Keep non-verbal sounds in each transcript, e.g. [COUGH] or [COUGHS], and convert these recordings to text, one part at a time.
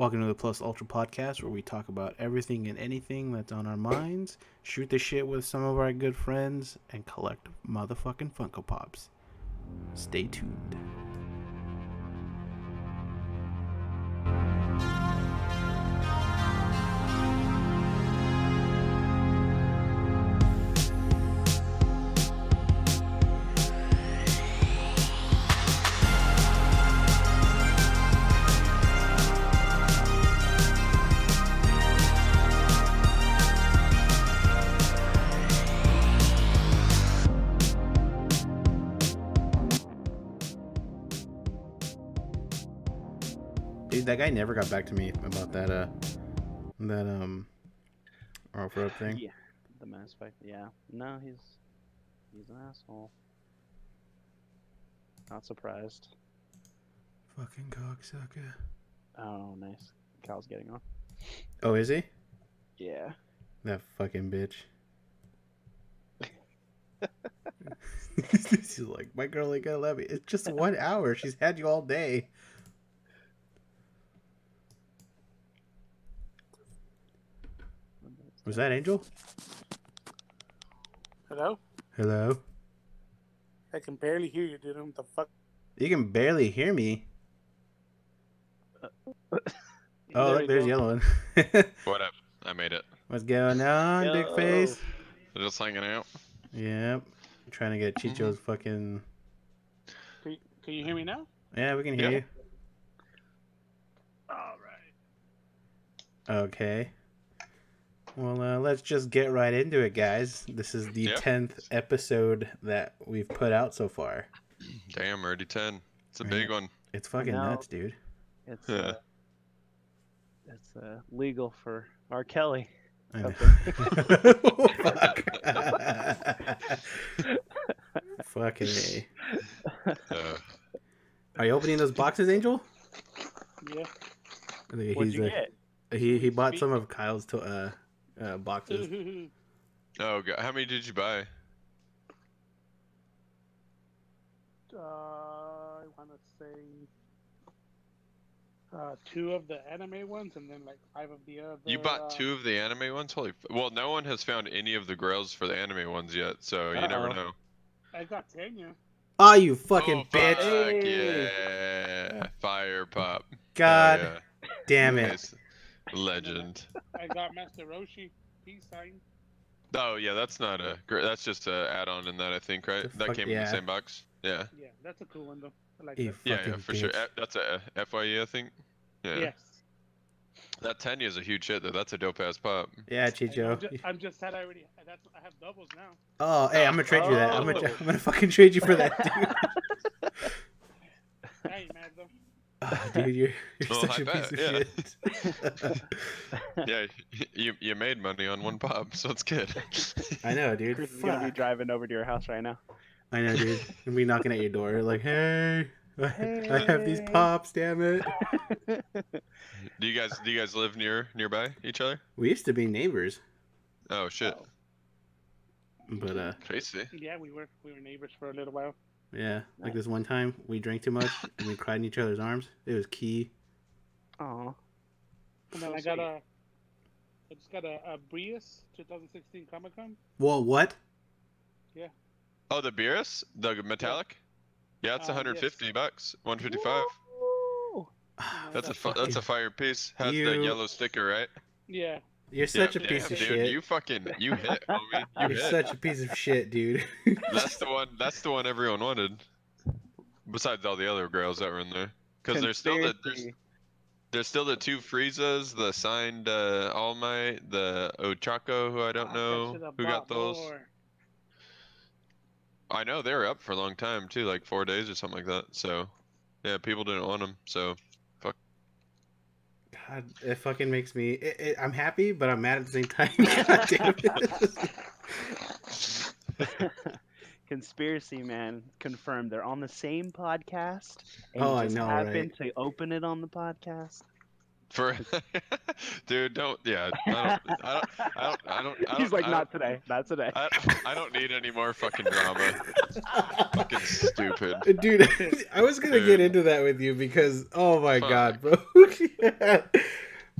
Welcome to the Plus Ultra podcast, where we talk about everything and anything that's on our minds, shoot the shit with some of our good friends, and collect motherfucking Funko Pops. Stay tuned. Guy never got back to me about that uh that um off-road [SIGHS] thing. Yeah, the Mass Effect. Yeah, no, he's he's an asshole. Not surprised. Fucking cocksucker. Oh, nice. Cal's getting on. Oh, is he? Yeah. That fucking bitch. [LAUGHS] [LAUGHS] She's like, my girl ain't gonna let me. It's just one hour. She's had you all day. Was that Angel? Hello? Hello. I can barely hear you, dude. What the fuck? You can barely hear me. [LAUGHS] Oh, There look, there's go. yellow one. [LAUGHS] What up? I made it. What's going on, big Yo. face? Just hanging out. Yep. Trying to get mm-hmm. Chicho's fucking. Can you, can you hear me now? Yeah, we can hear Yeah. you. All right. Okay. Well, uh, let's just get right into it, guys. This is the Yeah. 10th episode that we've put out so far. [CLEARS THROAT] Damn, already 10. It's a Right. big one. It's fucking know. nuts, dude. It's uh, it's uh, legal for R. Kelly. I know. [LAUGHS] [LAUGHS] Fuck. Fucking A. Uh, Are you opening those boxes, Angel? Yeah. What'd he's, you uh, get? He he bought some of Kyle's to uh, uh boxes. [LAUGHS] oh, God. How many did you buy? uh, I want to say uh, two of the anime ones and then like five of the other. You bought uh, two of the anime ones? Holy. F- well, no one has found any of the grails for the anime ones yet, so you never Uh-oh. know. I got Tenya. Oh, you fucking oh, bitch! Fuck Hey. yeah. Fire pop. Hell God yeah. damn it! Nice. Legend. I got Master Roshi. Peace sign. Oh, yeah, that's not a. gr- That's just a add on in that, I think, right? The That fuck- came in the same box. Yeah. Yeah, that's a cool one though. I like You that. Yeah, yeah, for sure. bitch. Uh, That's a FYE, I think. Yeah. Yes. That Tenya is a huge hit, though. That's a dope ass pop. Yeah, I'm Chicho. just, I'm just sad I already. That's I have doubles now. Oh, hey, I'm gonna trade you that. I'm gonna, Oh. I'm gonna fucking trade you for that, dude. [LAUGHS] I ain't mad though. Ah, dude, you're, [LAUGHS] you're Well, such I a bet, piece of yeah. shit. [LAUGHS] Yeah, you you made money on one pop, so it's good. [LAUGHS] I know, dude. Chris is gonna be driving over to your house right now. I know, dude. And be knocking at your door, like, hey, I have these pops. Damn it. do you guys do you guys live near nearby each other? We used to be neighbors, Oh shit, Oh. but uh, crazy. Yeah, we were we were neighbors for a little while. Yeah. Like this one time, we drank too much and we cried in each other's arms. It was key. Aw. And then I got a. I just got a, a Beerus 2016 Comic Con. Whoa, what? Yeah. Oh, the Beerus, the metallic. Yeah, it's Uh, 150 bucks, 155. Woo! That's a That's fu- that's a fire piece. Has the yellow sticker, right? Yeah. You're such a piece damn, of dude, shit. You fucking you hit, [LAUGHS] homie. You You're hit. such a piece of shit, dude. [LAUGHS] That's the one. That's the one everyone wanted. Besides all the other girls that were in there, because there's still the there's, there's still the two Friezas, the signed uh, All Might, the Ochako, who I don't Fuck, I know who got those. more. I know they were up for a long time too, like four days or something like that. So, yeah, people didn't want them. So, God, it fucking makes me. It, it, I'm happy, but I'm mad at the same time. [LAUGHS] God damn it. [LAUGHS] Conspiracy man confirmed. They're on the same podcast. And Oh, I know, happened right? to open it on the podcast. For [LAUGHS] dude, don't yeah. I don't. I don't. I don't. I don't. I [LAUGHS] He's don't- like, I not today, not today. I, I don't need any more fucking drama. fucking stupid. [LAUGHS] Dude, I was gonna get into that with you because oh my Fuck. god, bro.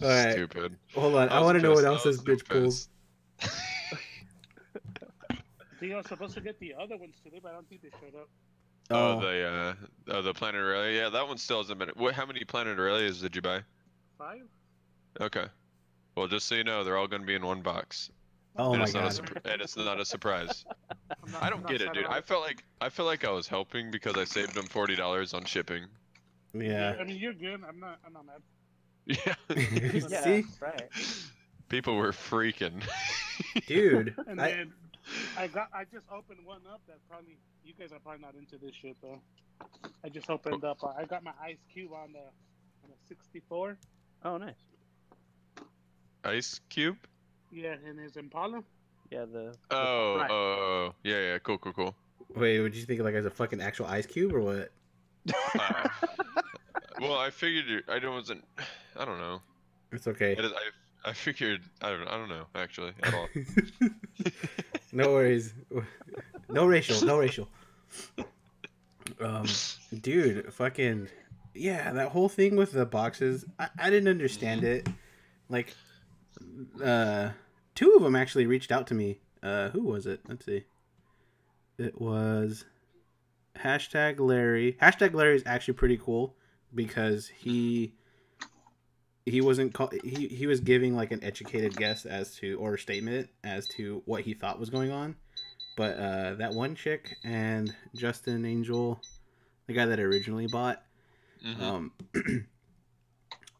All right, Stupid. hold on. I, was want to know what else this bitch pulls. pissed. They are supposed to get the other ones today, but I don't think they showed up. Oh, Oh, the uh, oh, the Planet Aurelia. Yeah, that one still hasn't been. What? How many Planet Aurelias did you buy? Five? Okay. Well, just so you know, they're all going to be in one box. oh and my it's not a god. surp- and it's not a surprise. [LAUGHS] I'm not- I don't get it, dude. I felt like I feel like I was helping because I saved them forty dollars on shipping. Yeah. I mean, you're good. I'm not. I'm not mad. [LAUGHS] Yeah. [LAUGHS] yeah, See, right. People were freaking. dude. And I, then I got. I just opened one up that probably you guys are probably not into this shit though. I just opened up. Uh, I got my Ice Cube on the on the 64. Oh, nice. Ice Cube. Yeah, and his Impala. Yeah, the. Oh, Right. oh, oh, yeah, yeah, cool, cool, cool. wait, would you think like as a fucking actual ice cube or what? Uh, [LAUGHS] [LAUGHS] well, I figured you- I wasn't. I don't know. It's okay. It is, I I figured I don't I don't know actually at all. [LAUGHS] no worries. No racial. No racial. Um, dude, fucking yeah, that whole thing with the boxes, I, I didn't understand it. Like, uh, two of them actually reached out to me. Uh, who was it? Let's see. It was hashtag Larry. Hashtag Larry is actually pretty cool because he he wasn't call- he he was giving like an educated guess as to or statement as to what he thought was going on. But uh, that one chick and Justin Engel, the guy that originally bought, Mhm. um, [CLEARS THROAT]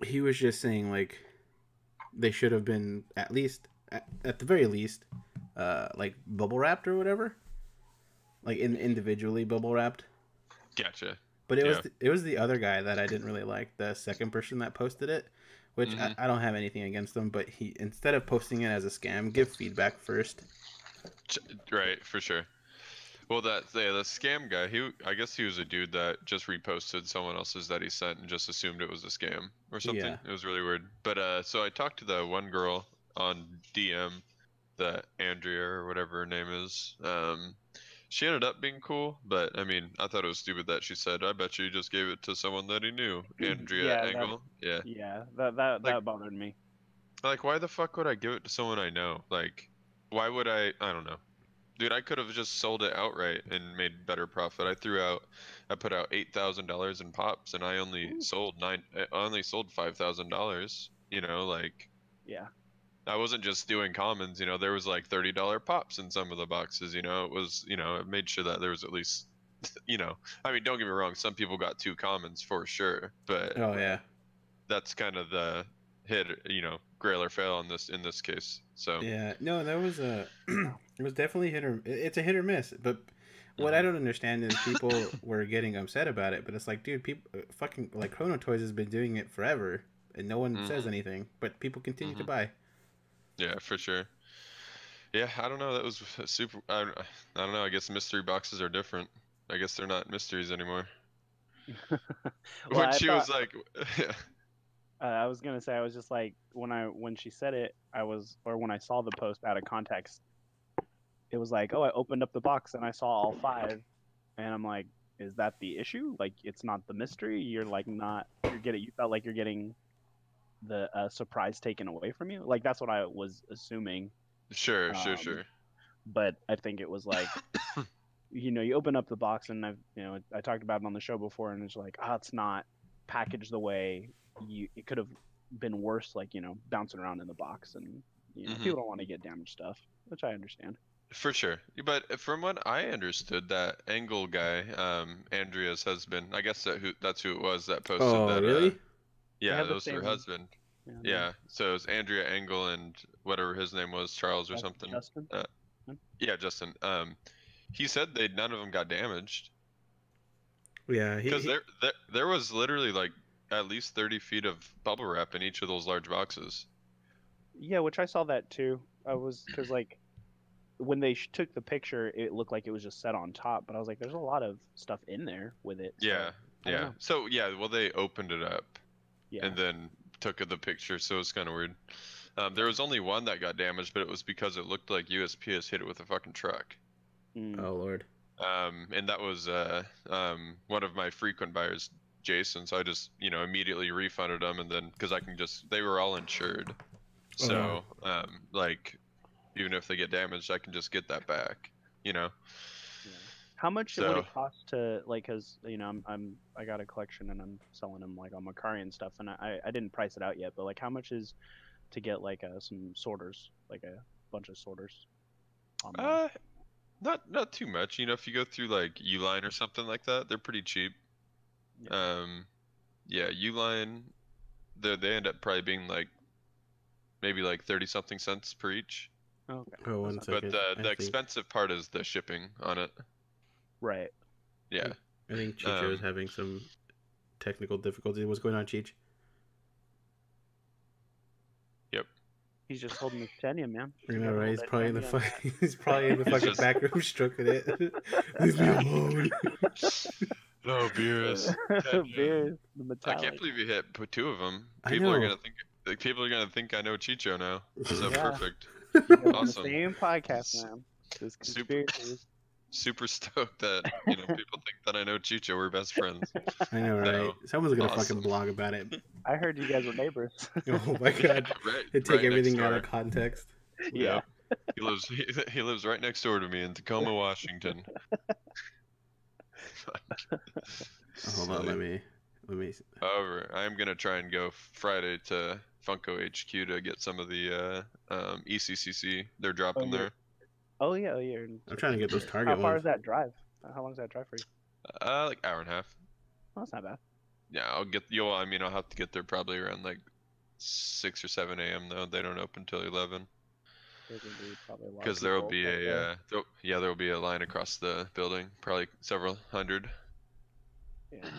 he was just saying like they should have been at least at, at the very least uh, like bubble wrapped or whatever, like in individually bubble wrapped. Gotcha. But it was Yeah. the, it was the other guy that I didn't really like, the second person that posted it, which Mhm. I, I don't have anything against them. But he instead of posting it as a scam, give feedback first. Right, for sure. Well, that yeah, the scam guy, he I guess he was a dude that just reposted someone else's that he sent and just assumed it was a scam or something. Yeah. It was really weird. But uh, so I talked to the one girl on DM, the Andrea or whatever her name is. Um, she ended up being cool, but I mean, I thought it was stupid that she said, "I bet you just gave it to someone that he knew." [LAUGHS] Andrea Yeah, that- Engel. Yeah. Yeah, that that Like- that bothered me. Like, why the fuck would I give it to someone I know? Like, why would I? I don't know. Dude, I could have just sold it outright and made better profit. I threw out, I put out eight thousand dollars in pops, and I only Ooh. sold nine. I only sold five thousand dollars. You know, like Yeah. I wasn't just doing commons. You know, there was like thirty dollar pops in some of the boxes. You know, it was you know, it made sure that there was at least, [LAUGHS] you know, I mean, don't get me wrong. Some people got two commons for sure, but Oh yeah, that's kind of the hit. You know, grail or fail in this in this case. So. yeah. No, that was a [CLEARS THROAT] it was definitely hit or it's a hit or miss. But what. I don't understand is people [LAUGHS] were getting upset about it. But it's like, dude, people fucking like Chrono Toys has been doing it forever, and no one says Mhm. anything. But people continue to Mhm. buy. Yeah, for sure. Yeah, I don't know. That was [LAUGHS] super. I, I don't know. I guess mystery boxes are different. I guess they're not mysteries anymore. [LAUGHS] Well, when I she thought- was like, Uh, I was gonna say I was just like when I when she said it I was or when I saw the post out of context, it was like oh I opened up the box and I saw all five, and I'm like is that the issue? Like it's not the mystery. You're like not you're getting you felt like you're getting the uh, surprise taken away from you. Like that's what I was assuming, sure, sure, Um, sure. but I think it was like. [COUGHS] You know, you open up the box, and I've, you know, I talked about it on the show before, and it's like, ah, it's not packaged the way you. It could have been worse, like you know, bouncing around in the box, and you know, Mhm. people don't want to get damaged stuff, which I understand. For sure. But from what I understood, that Engel guy, um, Andrea's husband, I guess that who that's who it was that posted Oh that. really? Uh, yeah, have that was her husband. Yeah. Yeah, so it was Andrea Engel and whatever his name was, Charles or Justin- something. Justin? Yeah, Justin. Um, he said they none of them got damaged. Yeah. Because he- there, there, there was literally like at least 30 feet of bubble wrap in each of those large boxes. Yeah, which I saw that too. I was because [CLEARS THROAT] like when they sh- took the picture, it looked like it was just set on top, but I was like, there's a lot of stuff in there with it. so Yeah, I yeah. know. So yeah, well they opened it up yeah, and then took the picture, so it's kind of weird. Um, there was only one that got damaged, but it was because it looked like USPS hit it with a fucking truck. Mm. Oh lord. Um, and that was uh, um, one of my frequent buyers, Jason. So I just, you know, immediately refunded them, and then because I can just, they were all insured. So, um, like, even if they get damaged, I can just get that back. You know. Yeah. How much would it cost to like? Cause you know, I'm, I'm I got a collection and I'm selling them like on Mercari and stuff, and I I didn't price it out yet, but like how much is to get like uh, some sorters, like a bunch of sorters? online? Uh, not not too much. You know, if you go through like Uline or something like that, they're pretty cheap. Yeah. Um, yeah, Uline, they they end up probably being like maybe like thirty something cents per each. okay. Oh, one That's But the I the think, expensive part is the shipping on it. Right. Yeah. I think Chicho is um, having some technical difficulty. What's going on, Cheech? Yep. He's just holding the titanium, man. You know, gotta right? hold He's probably in the titanium. fucking. [LAUGHS] He's probably in the fucking just- back room [LAUGHS] stroking it. [LAUGHS] Leave me alone. No beers. [LAUGHS] Beers, the I can't believe you hit put two of them. People are gonna think like, people are gonna think I know Chicho now. So Yeah. perfect. [LAUGHS] You guys are on Awesome. Same podcast, man. Super- [LAUGHS] Super stoked that you know people think that I know Chicho. We're best friends. I know, right? No. Someone's gonna Awesome. fucking blog about it. I heard you guys were neighbors. Oh my god. right. They take right everything out of context. yeah. He lives he, he lives right next door to me in Tacoma, Washington. [LAUGHS] Hold on, let me, let me. However, I am gonna try and go Friday to Funko HQ to get some of the uh, um, ECCC they're dropping yeah. there. Oh yeah, oh yeah. I'm trying to get those target. How far ones. is that drive? How long is that drive for you? Uh, like hour and a half. Oh, that's not bad. Yeah, I'll get. You'll. I mean, I'll have to get there probably around like six or seven a.m. though. They don't open till eleven because there will be a. Uh, yeah, there will be a line across the building, probably several hundred. Yeah. [CLEARS THROAT]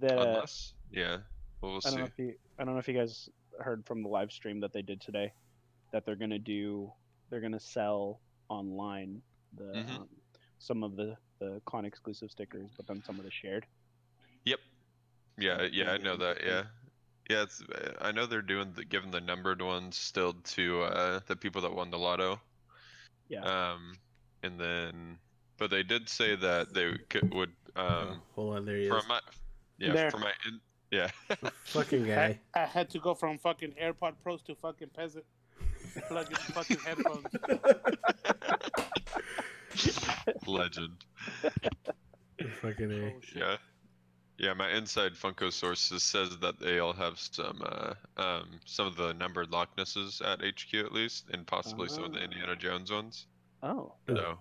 That uh, Unless, yeah, well, we'll I don't see. know if you I don't know if you guys heard from the live stream that they did today, that they're gonna do they're gonna sell online the Mhm. um, some of the the clan exclusive stickers, but then some of the shared. Yep. Yeah, yeah, I know that. Yeah, yeah. It's. uh, I know they're doing the giving the numbered ones still to uh, the people that won the lotto. Yeah. Um, and then, but they did say that they could, would Oh, um hold on, there he is. my yeah There. for my in, yeah [LAUGHS] Fucking guy. I, I had to go from fucking AirPod Pros to fucking peasant. Plugging fucking headphones. [LAUGHS] legend. fucking a. Oh, shit. Yeah. Yeah, my inside Funko sources says that they all have some uh, um, some of the numbered Lochnesses at HQ at least, and possibly some of the Ah. Indiana Jones ones. Oh. So,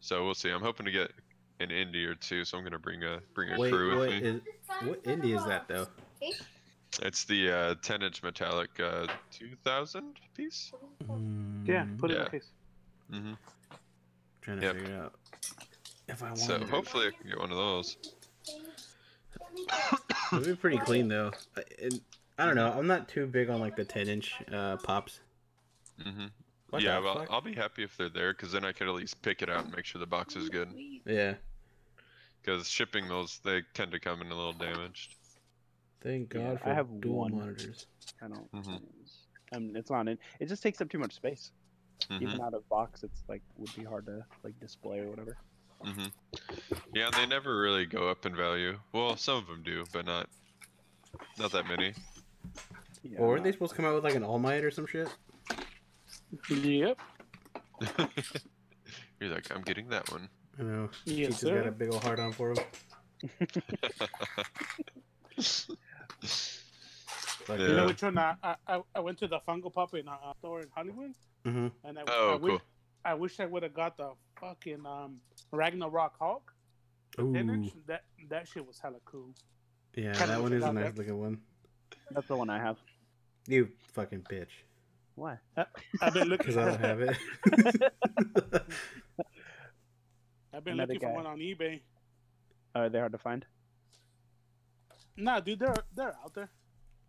so we'll see. I'm hoping to get an Indy or two, so I'm gonna bring a bring a Wait, crew with what me. is what indie is that though? It's the uh, 10 inch metallic uh, 2000 piece. Yeah, Mm, put it in Yeah. the case. hmm Trying to Yep. figure out if I want. So hopefully I can get one of those. It'll be pretty clean though. I- And I don't know. I'm not too big on like the 10 inch uh, pops. hmm What yeah, well, fuck? I'll be happy if they're there, because then I could at least pick it out and make sure the box is good. Yeah. Because shipping those, they tend to come in a little damaged. Thank Yeah, God I for have dual one. monitors. I don't. Mhm. Um, it's not in. It just takes up too much space. hmm Even out of box, it's like would be hard to like display or whatever. Hmm Yeah, and they never really go up in value. Well, some of them do, but not not that many. Yeah, Or were I'm they supposed to come out with like an All Might or some shit? Yep. [LAUGHS] You're like, I'm getting that one. I know. Yes, Cheech has got a big old heart on for him. Fuck Yeah. You know which one? I, I- I, I went to the Funko Pop in a store in Hollywood, hmm and I, Oh, I, wish, cool. I wish I would have got the fucking um Ragnarok Hulk. The 10. Ooh. That that shit was hella cool. Yeah, Kinda that one is a nice that. looking one. That's the one I have. You fucking bitch. Why? I've been looking. [LAUGHS] Because I don't have it. [LAUGHS] I've been Another looking for one on eBay. Oh, Are they hard to find? Nah, dude, they're they're out there.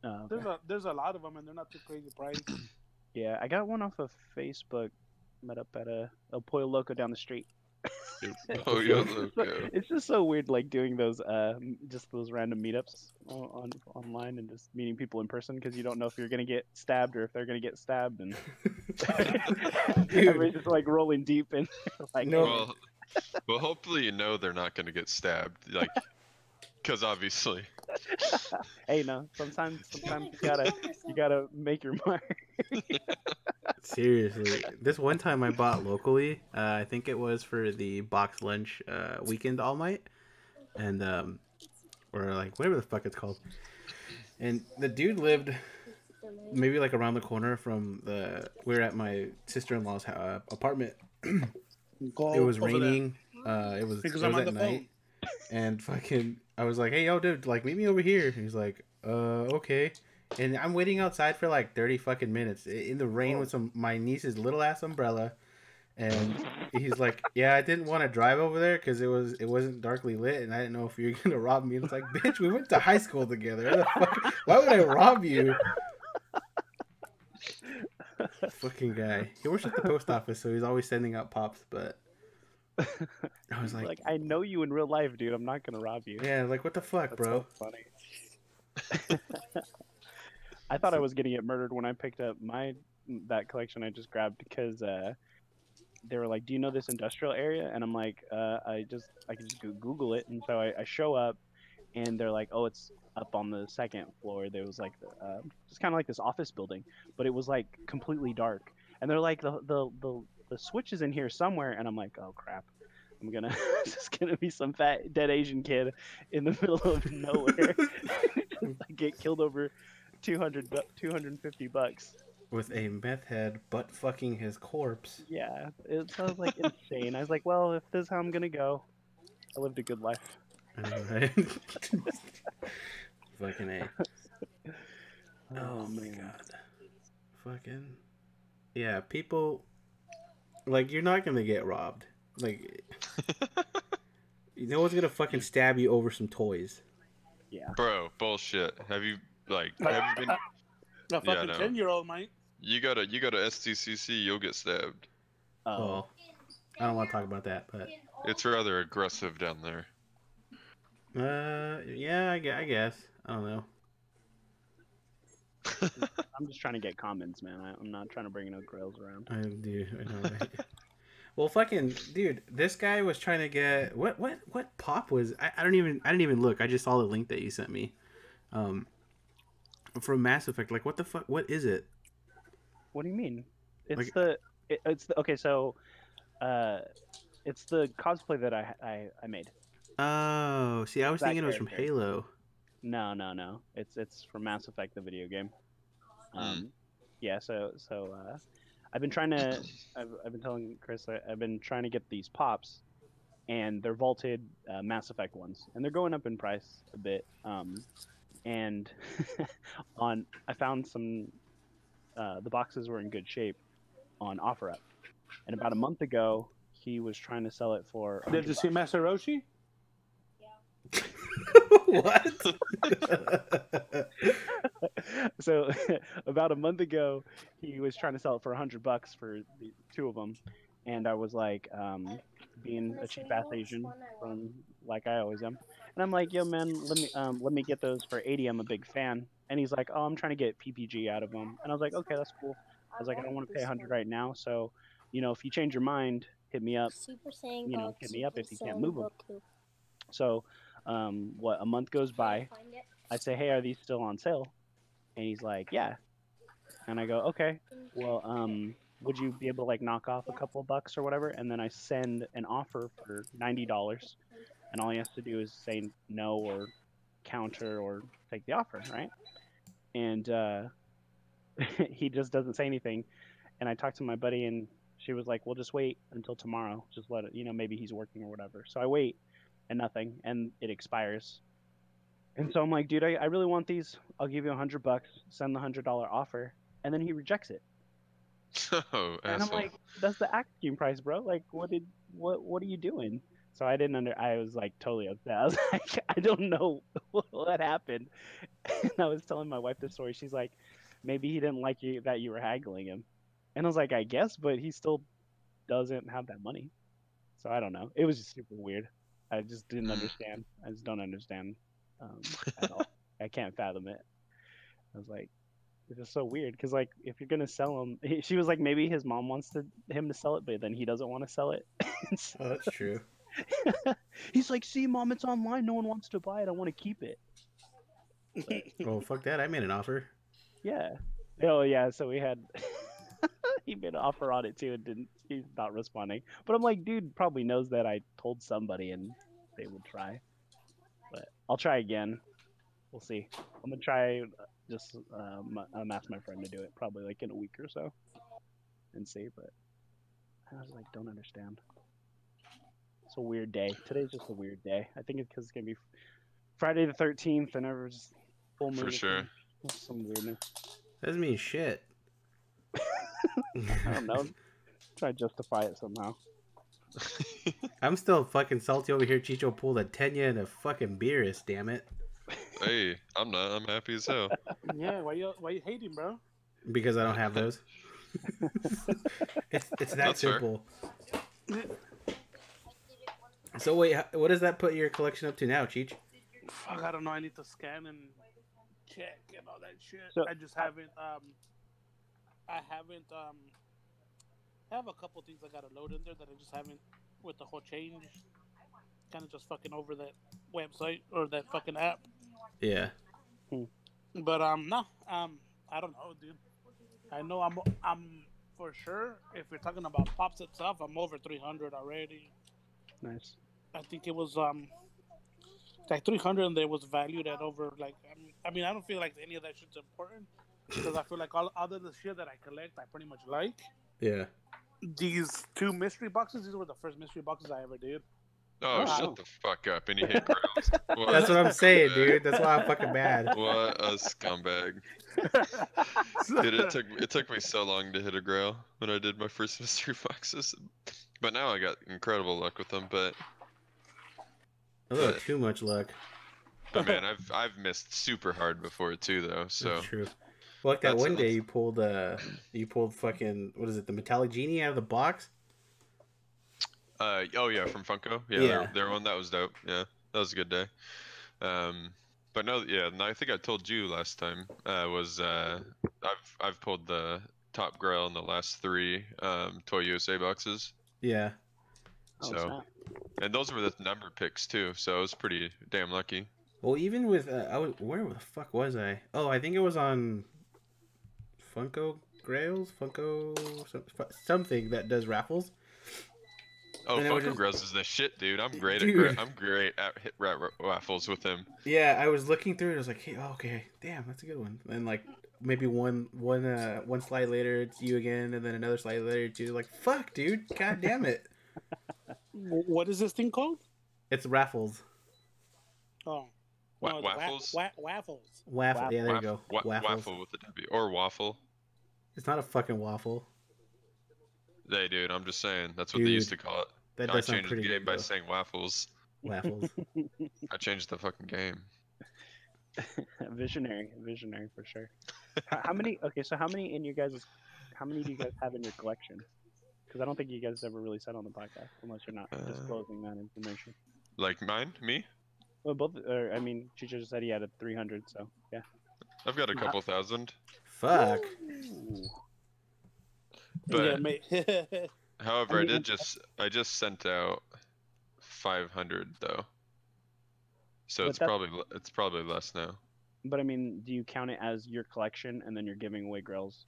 Oh, okay. There's a there's a lot of them, and they're not too crazy priced. [CLEARS THROAT] Yeah, I got one off of Facebook. Met up at a El Pollo Loco down the street. [LAUGHS] Oh, yo It's just so- It's just so weird, like doing those, uh, just those random meetups on, on online and just meeting people in person because you don't know if you're gonna get stabbed or if they're gonna get stabbed, and [LAUGHS] [LAUGHS] everybody's just like rolling deep and like, No. Well, well, hopefully you know they're not gonna get stabbed, like, because obviously. Hey, no, sometimes, [LAUGHS] sometimes you gotta, you gotta make your mark. [LAUGHS] Seriously, this one time I bought locally, uh, I think it was for the BoxLunch uh, weekend all night, and um, or like whatever the fuck it's called. And the dude lived maybe like around the corner from the. We are at my sister in law's uh, apartment. [CLEARS THROAT] It was over raining. Uh, it was, Because it I'm on at the night, and fucking, I was like, "Hey, yo, dude, like, meet me over here." And he's like, "Uh, okay." And I'm waiting outside for like thirty fucking minutes in the rain Oh. with some my niece's little ass umbrella, and he's like, "Yeah, I didn't want to drive over there because it was it wasn't darkly lit, and I didn't know if you were gonna [LAUGHS] rob me." And it's like, "Bitch, we went to high school together. Fuck- Why would I rob you?" Fucking guy. He works at the post office, so he's always sending out pops. But [LAUGHS] I was like, like, I know you in real life, dude. I'm not gonna rob you. yeah, like what the fuck, That's bro? so funny. [LAUGHS] [LAUGHS] I thought I was gonna get murdered when I picked up my that collection I just grabbed because uh, they were like, "Do you know this industrial area?" And I'm like, uh, "I just I can just Google it." And so I, I show up, and they're like, "Oh, it's up on the second floor." There was like uh, just kind of like this office building, but it was like completely dark. And they're like, "The the the the switch is in here somewhere," and I'm like, "Oh crap." I'm gonna [LAUGHS] just gonna be some fat dead Asian kid in the [LAUGHS] middle of nowhere. [LAUGHS] I get killed over 200 bu- 250 bucks. With a meth head butt fucking his corpse. Yeah, it sounds like insane. I was like, well, if this is how I'm gonna go, I lived a good life. Right? fucking a. Oh, oh, my god. Fucking. Yeah, people. Like, you're not gonna get robbed. Like, [LAUGHS] no one's gonna fucking stab you over some toys. Yeah. Bro, bullshit. Have you like Like, have you been? [LAUGHS] A Yeah, fucking no. ten year old might. You gotta you gotta SDCC, you'll get stabbed. Oh, Well, I don't want to talk about that, but. It's rather aggressive down there. Uh, yeah, I guess. I don't know. [LAUGHS] I'm just trying to get comments, man. I, I'm not trying to bring no grills around. I do. I know, right? [LAUGHS] well, fucking dude, this guy was trying to get what what what pop was? I, I don't even I didn't even look. I just saw the link that you sent me, um, from Mass Effect. Like, what the fuck? What is it? What do you mean? It's Like- the it, it's the, okay. So, uh, it's the cosplay that I I, I made. Oh, see, I was That thinking it was from. Halo. No, no, no. It's it's from Mass Effect, the video game. Um, yeah. So so uh, I've been trying to. [COUGHS] I've, I've been telling Chris I, I've been trying to get these pops, and they're vaulted uh, Mass Effect ones, and they're going up in price a bit. Um, and [LAUGHS] on I found some. Uh, the boxes were in good shape on OfferUp, and about a month ago he was trying to sell it for. Did you see Master Roshi? [LAUGHS] what? so [LAUGHS] about a month ago he was trying to sell it for a hundred bucks for the two of them and i was like um, being a cheap ass asian from like i always am. And i'm like yo man let me um, let me get those for 80 i'm a big fan. And he's like oh i'm trying to get ppg out of them and i was like okay that's cool. I was like i don't want to pay 100 right now. So you know if you change your mind hit me up. Super Saiyan you know, hit me up if you can't Saiyan move 'em. Goku. so um, what a month goes by I say, "Hey, are these still on sale?" And he's like, "Yeah." And I go, "Okay. Well, um, would you be able to like knock off a couple of bucks or whatever?" And then I send an offer for ninety dollars, and all he has to do is say no or counter or take the offer, right? And uh, [LAUGHS] he just doesn't say anything. And I talked to my buddy, and she was like, "Well, just wait until tomorrow. Just let it, you know, maybe he's working or whatever." So I wait, and nothing, and it expires. And so I'm like, dude, I, I really want these. I'll give you a hundred bucks. Send the hundred dollar offer, and then he rejects it. [LAUGHS] oh, And I'm like, that's the asking price, bro. Like, what did what what are you doing? So I didn't under. I was like totally upset. [LAUGHS] I was like, I don't know [LAUGHS] what happened. And I was telling my wife the story. She's like, maybe he didn't like you that you were haggling him. And I was like, I guess, but he still doesn't have that money. So I don't know. It was just super weird. I just didn't Mm. understand. I just don't understand um, at all. [LAUGHS] I can't fathom it. I was like, it's just so weird because like if you're gonna sell him, [LAUGHS] she was like maybe his mom wants to him to sell it, but then he doesn't want to sell it. [LAUGHS] So Oh, that's true. He's like, see, mom, it's online. No one wants to buy it. I want to keep it. Oh fuck that! I made an offer. Yeah. Oh yeah. So we had [LAUGHS] he made an offer on it too and didn't. He's not responding. But I'm like, dude, probably knows that I told somebody and they would try. But I'll try again. We'll see. I'm gonna try. uh, Just um, I'm ask my friend to do it probably like in a week or so, and see. But I was like, don't understand. It's a weird day. Today's just a weird day. I think it's because it's gonna be Friday the 13th and everyone's full moon. For sure. something. Some weirdness. Doesn't mean shit. [LAUGHS] I don't know. Try to justify it somehow. [LAUGHS] I'm still fucking salty over here. Chicho pulled a Tenya and a fucking beerus. Damn it. hey, I'm not. I'm happy as hell. [LAUGHS] yeah, why you why you hating, bro? Because I don't have those. it's it's that That's fair. simple. So wait, what does that put your collection up to now, Cheech? Fuck, I don't know. I need to scan and check and all that shit. So- I just haven't. Um, I haven't. Um, I have a couple things I gotta load in there that I just haven't with the whole change. Kind of just fucking over that website or that fucking app. Yeah. But um, no, um, I don't know, dude. I know I'm I'm for sure. If we're talking about pops itself, I'm over 300 already. Nice. I think it was um like 300 and there was valued at over like I mean, I mean I don't feel like any of that shit's important because I feel like all other the shit that I collect I pretty much like. Yeah. These two mystery boxes, these were the first mystery boxes I ever did. Oh, Wow. shut the fuck up! And you hit grounds. [LAUGHS] What That's what I'm saying, dude. That's why I'm fucking mad. [LAUGHS] What a scumbag! [LAUGHS] Dude, it took it took me so long to hit a grail when I did my first mystery boxes, but now I got incredible luck with them. But A little too much luck. but man, I've I've missed super hard before too, though. So That's true. Well, like that That's- one day you pulled uh you pulled fucking what is it, the metallic genie out of the box? Uh oh yeah, from Funko. Yeah, Yeah. Their, their one that was dope. Yeah, that was a good day. Um, but no, yeah, I think I told you last time uh, was uh, I've I've pulled the top grail in the last three um, Toy USA boxes, Yeah. Oh, so snap. and those were the number picks too, so I was pretty damn lucky. Well, even with uh, I was where the fuck was I? Oh, I think it was on Funko Grails, Funko some, something that does raffles. Oh, And Funko just- Grails is the shit, dude. I'm great at Dude. gra- I'm great at hit ra- ra- raffles with him. Yeah, I was looking through it. I was like, hey, oh, okay, damn, that's a good one. And like maybe one one uh one slide later, it's you again, and then another slide later, it's you. Like, fuck, dude, god damn it, what is this thing called? it's raffles, Oh, Wa- no, the wa- waffles? wa- waffles. waffle. Yeah, there you go, wa- waffles. waffle with a W or waffle. It's not a fucking waffle. Hey, dude, I'm just saying that's what they used to call it. That I does sound changed the game good. by though. saying waffles. Waffles. [LAUGHS] I changed the fucking game. [LAUGHS] visionary, visionary for sure. how, how many? Okay, so how many in your guys? How many do you guys have in your collection? Because I don't think you guys ever really said on the podcast, unless you're not Uh, disclosing that information. Like mine, me. Well, both. Or, I mean, Chicho just said he had a 300, so yeah. I've got a Nah. couple thousand. Fuck. Ooh. But- [LAUGHS] However, I I, did just I just sent out 500 though. So But it's probably it's probably less now. But I mean, do you count it as your collection, and then you're giving away grills?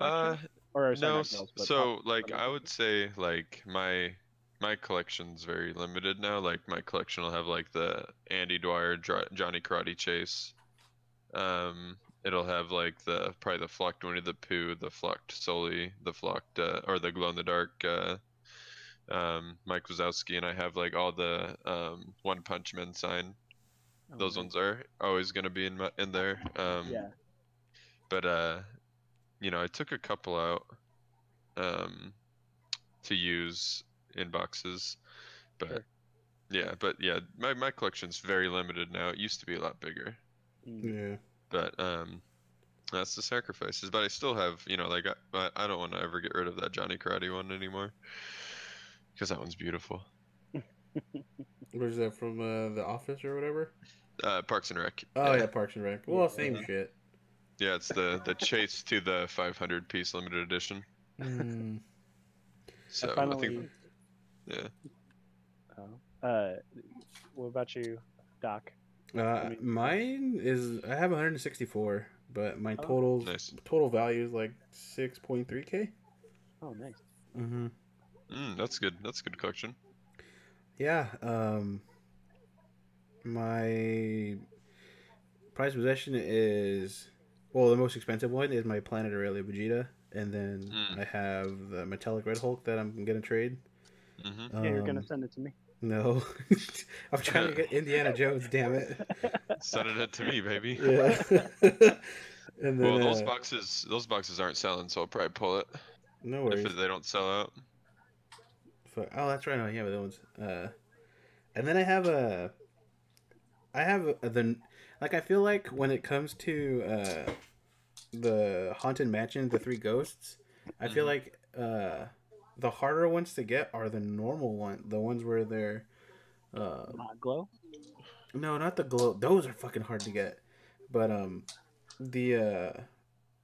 Uh, or sorry, no. not s- grails, but So like I would say like my my collection's very limited now. Like my collection will have like the Andy Dwyer, Dr- Johnny Karate Chase. Um, it'll have like the probably the flocked Winnie the Pooh, the flocked Sully, the flocked uh, or the glow in the dark uh, um, Mike Wazowski, and I have like all the um, One Punch Man sign. Oh, Those ones are always gonna be in my, in there. Um, Yeah. but uh you know i took a couple out um to use in boxes but Sure. yeah but yeah my, my collection's very limited now it used to be a lot bigger Mm. Yeah. But um that's the sacrifices but i still have you know like i, I- I don't want to ever get rid of that johnny karate one anymore because that one's beautiful. [LAUGHS] Where's that from? Uh, the Office or whatever? Uh, Parks and Rec. Oh yeah, Parks and Rec. Well, same Mhm. shit. Yeah, it's the the chase to the 500 piece limited edition. Mm. [LAUGHS] So I, finally. think yeah. Oh. Uh, what about you, Doc? Uh, mine is I have 164, but my Oh. total Nice. total value is like 6.3k. Oh, nice. Mm-hmm. Mm, that's good. That's a good collection. Yeah. Um. My prize possession is well, the most expensive one is my Planet Aurelia Vegeta, and then Mm. I have the Metallic Red Hulk that I'm gonna trade. hmm Yeah, you're gonna Um, send it to me. No, [LAUGHS] I'm trying to get Indiana Jones. Damn it. Send it to me, baby. [LAUGHS] Yeah. [LAUGHS] and then Well, those uh, boxes those boxes aren't selling, so I'll probably pull it no if worries. it, they don't sell out. Fuck. Oh, that's right. Oh, yeah, but those. Uh, and then I have a. I have a, the like. I feel like when it comes to uh, the haunted mansion, the three ghosts, I feel Mhm. like uh, the harder ones to get are the normal one, the ones where they're. Uh, Not glow. no, not the glow. Those are fucking hard to get. But um, the uh,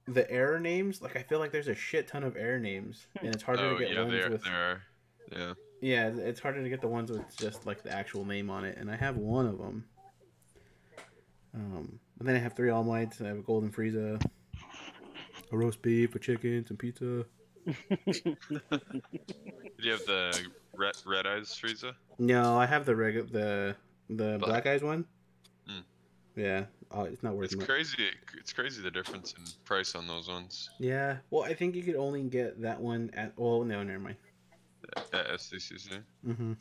the error names. Like I feel like there's a shit ton of error names, and it's harder oh to get yeah, ones there with. there are. Yeah. Yeah, it's harder to get the ones with just like the actual name on it, and I have one of them. Um, and then I have three All Mights. I have a Golden Frieza, a roast beef, a chicken, some pizza. Do you have the red red eyes Frieza? No, I have the reg the the Black. black eyes one. Mm. Yeah, oh, it's not worth It's much. crazy. It's crazy the difference in price on those ones Yeah, well, I think you could only get that one at. Well, no, never mind. at SDCC. Mm-hmm.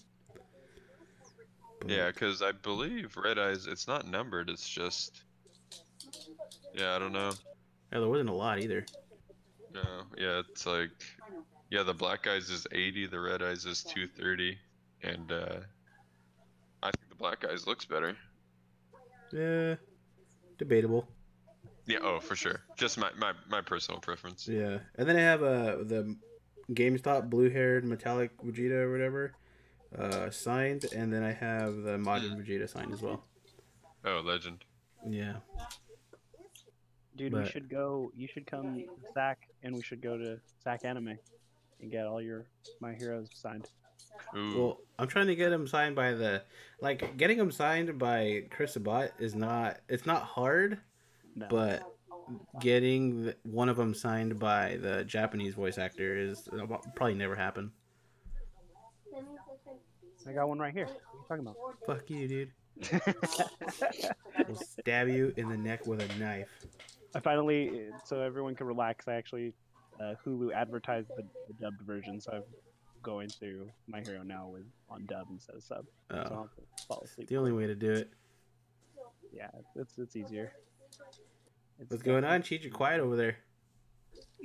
Yeah, because I believe red eyes. It's not numbered. It's just. Yeah, I don't know. Yeah, there wasn't a lot either. No, yeah, it's like, yeah, the black eyes is 80, the red eyes is 230, and uh, I think the black eyes looks better. Yeah, debatable. Yeah, oh, for sure. Just my my, my personal preference. Yeah, and then I have uh the GameStop blue-haired metallic Vegeta or whatever, uh, signed, and then I have the modern Vegeta signed as well. Oh, legend. Yeah. Dude, we should go. You should come, Zach, and we should go to Sac-Anime and get all your my heroes signed. Ooh, Well, I'm trying to get them signed by the, like, getting them signed by Chris Sabat is not. It's not hard, No. but getting the, one of them signed by the Japanese voice actor is probably never happen. I got one right here. What are you talking about? Fuck you, dude. [LAUGHS] We'll stab you in the neck with a knife. I finally, so everyone can relax. I actually, uh, Hulu advertised the, the dubbed version, so I'm going through My Hero now with on dub instead of sub. So I Oh, don't have to fall asleep. the only way to do it. Yeah, it's it's easier. It's What's going on? Cheech, you quiet over there.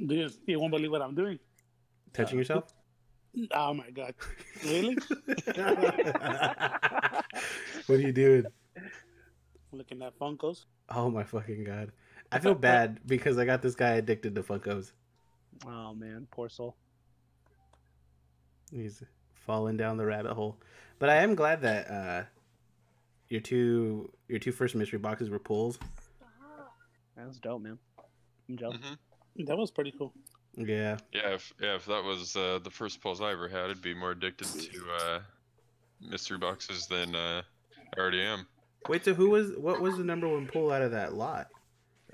Dude, you won't believe what I'm doing. Touching yourself? [LAUGHS] Oh my god. Really? [LAUGHS] [LAUGHS] what are you doing? Looking at Funkos. Oh my fucking god. I feel bad because I got this guy addicted to Funkos. Oh man, poor soul. He's falling down the rabbit hole. But I am glad that uh your two your two first mystery boxes were pulls. That was dope, man. I'm jealous. hmm That was pretty cool. Yeah. Yeah, if yeah, if that was uh, the first pulls I ever had, I'd be more addicted to uh, mystery boxes than uh, I already am. Wait, so who was what was the number one pull out of that lot?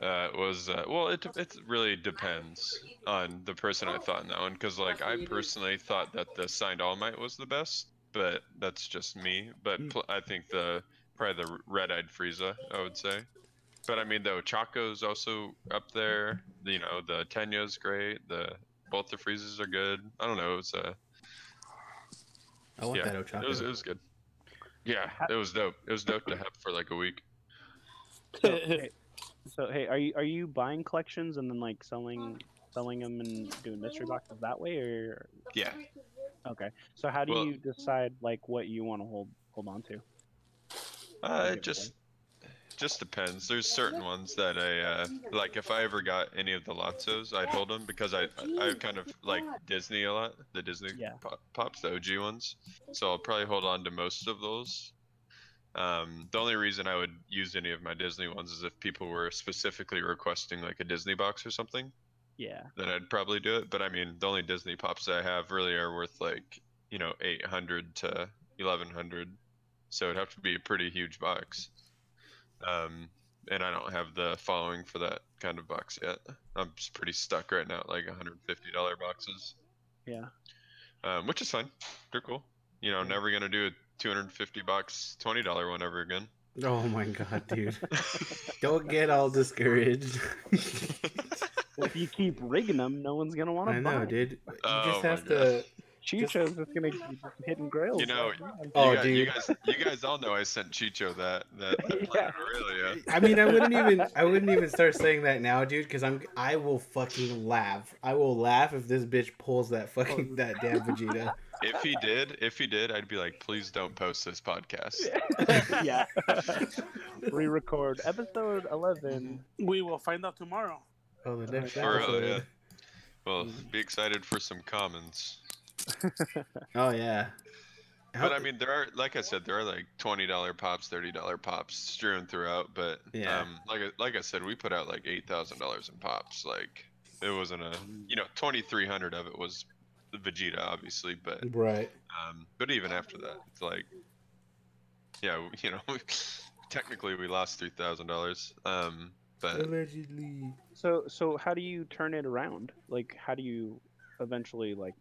Uh, it was uh, well, it it really depends on the person I thought in that one, because like I personally thought that the signed All Might was the best, but that's just me. But Mm. pl- I think the probably the red-eyed Frieza, I would say. But I mean, the Chaco's also up there. You know, the Tenya's great. The both the Friezas are good. I don't know. It was uh, I want Yeah, that Ochako. it was it was good. Yeah, it was dope. It was dope to have for like a week. So, [LAUGHS] hey, so hey, are you are you buying collections and then like selling selling them and doing mystery boxes that way, or Yeah. okay? So how do Well- you decide like what you want to hold hold on to? Uh, it just just depends. There's certain ones that I uh, like. If I ever got any of the Lotsos, I'd hold them because I I kind of like Disney a lot, the Disney Yeah. pop, pops, the OG ones. So I'll probably hold on to most of those. Um, the only reason I would use any of my Disney ones is if people were specifically requesting like a Disney box or something. Yeah. Then I'd probably do it. But I mean, the only Disney pops I have really are worth like you know 800 to 1100. So it'd have to be a pretty huge box. Um, and I don't have the following for that kind of box yet. I'm just pretty stuck right now at like 150 dollar boxes, Yeah. um, which is fine. They're cool. You know, never gonna do a 250 bucks 20 dollar one ever again. Oh my god, dude! [LAUGHS] Don't get all discouraged. if you keep rigging them, no one's gonna want to I buy. know, dude. You Oh just have God. to. Chicho's just gonna keep hitting grails. You know, man. Oh, you, guys, you dude. guys, you guys all know I sent Chicho that that, that [LAUGHS] Yeah. Arlia. I mean, I wouldn't even. I wouldn't even start saying that now, dude, because I'm. I will fucking laugh. I will laugh if this bitch pulls that fucking oh. that damn Vegeta. [LAUGHS] If he did, if he did, I'd be like, please don't post this podcast. yeah. [LAUGHS] [LAUGHS] Re-record episode eleven. We will find out tomorrow. Oh, the next For real, episode. yeah. Well, be excited for some comments. [LAUGHS] Oh yeah. But I mean, there are, like I said, there are like twenty dollar pops, thirty dollar pops strewn throughout. But Yeah. um, like I- like I said, we put out like eight thousand dollars in pops. Like it wasn't a, you know, twenty three hundred of it was the Vegeta, obviously. But right. um, but even after that, it's like, yeah, you know, [LAUGHS] technically we lost three thousand dollars. Um, but Allegedly. So so how do you turn it around? Like how do you eventually like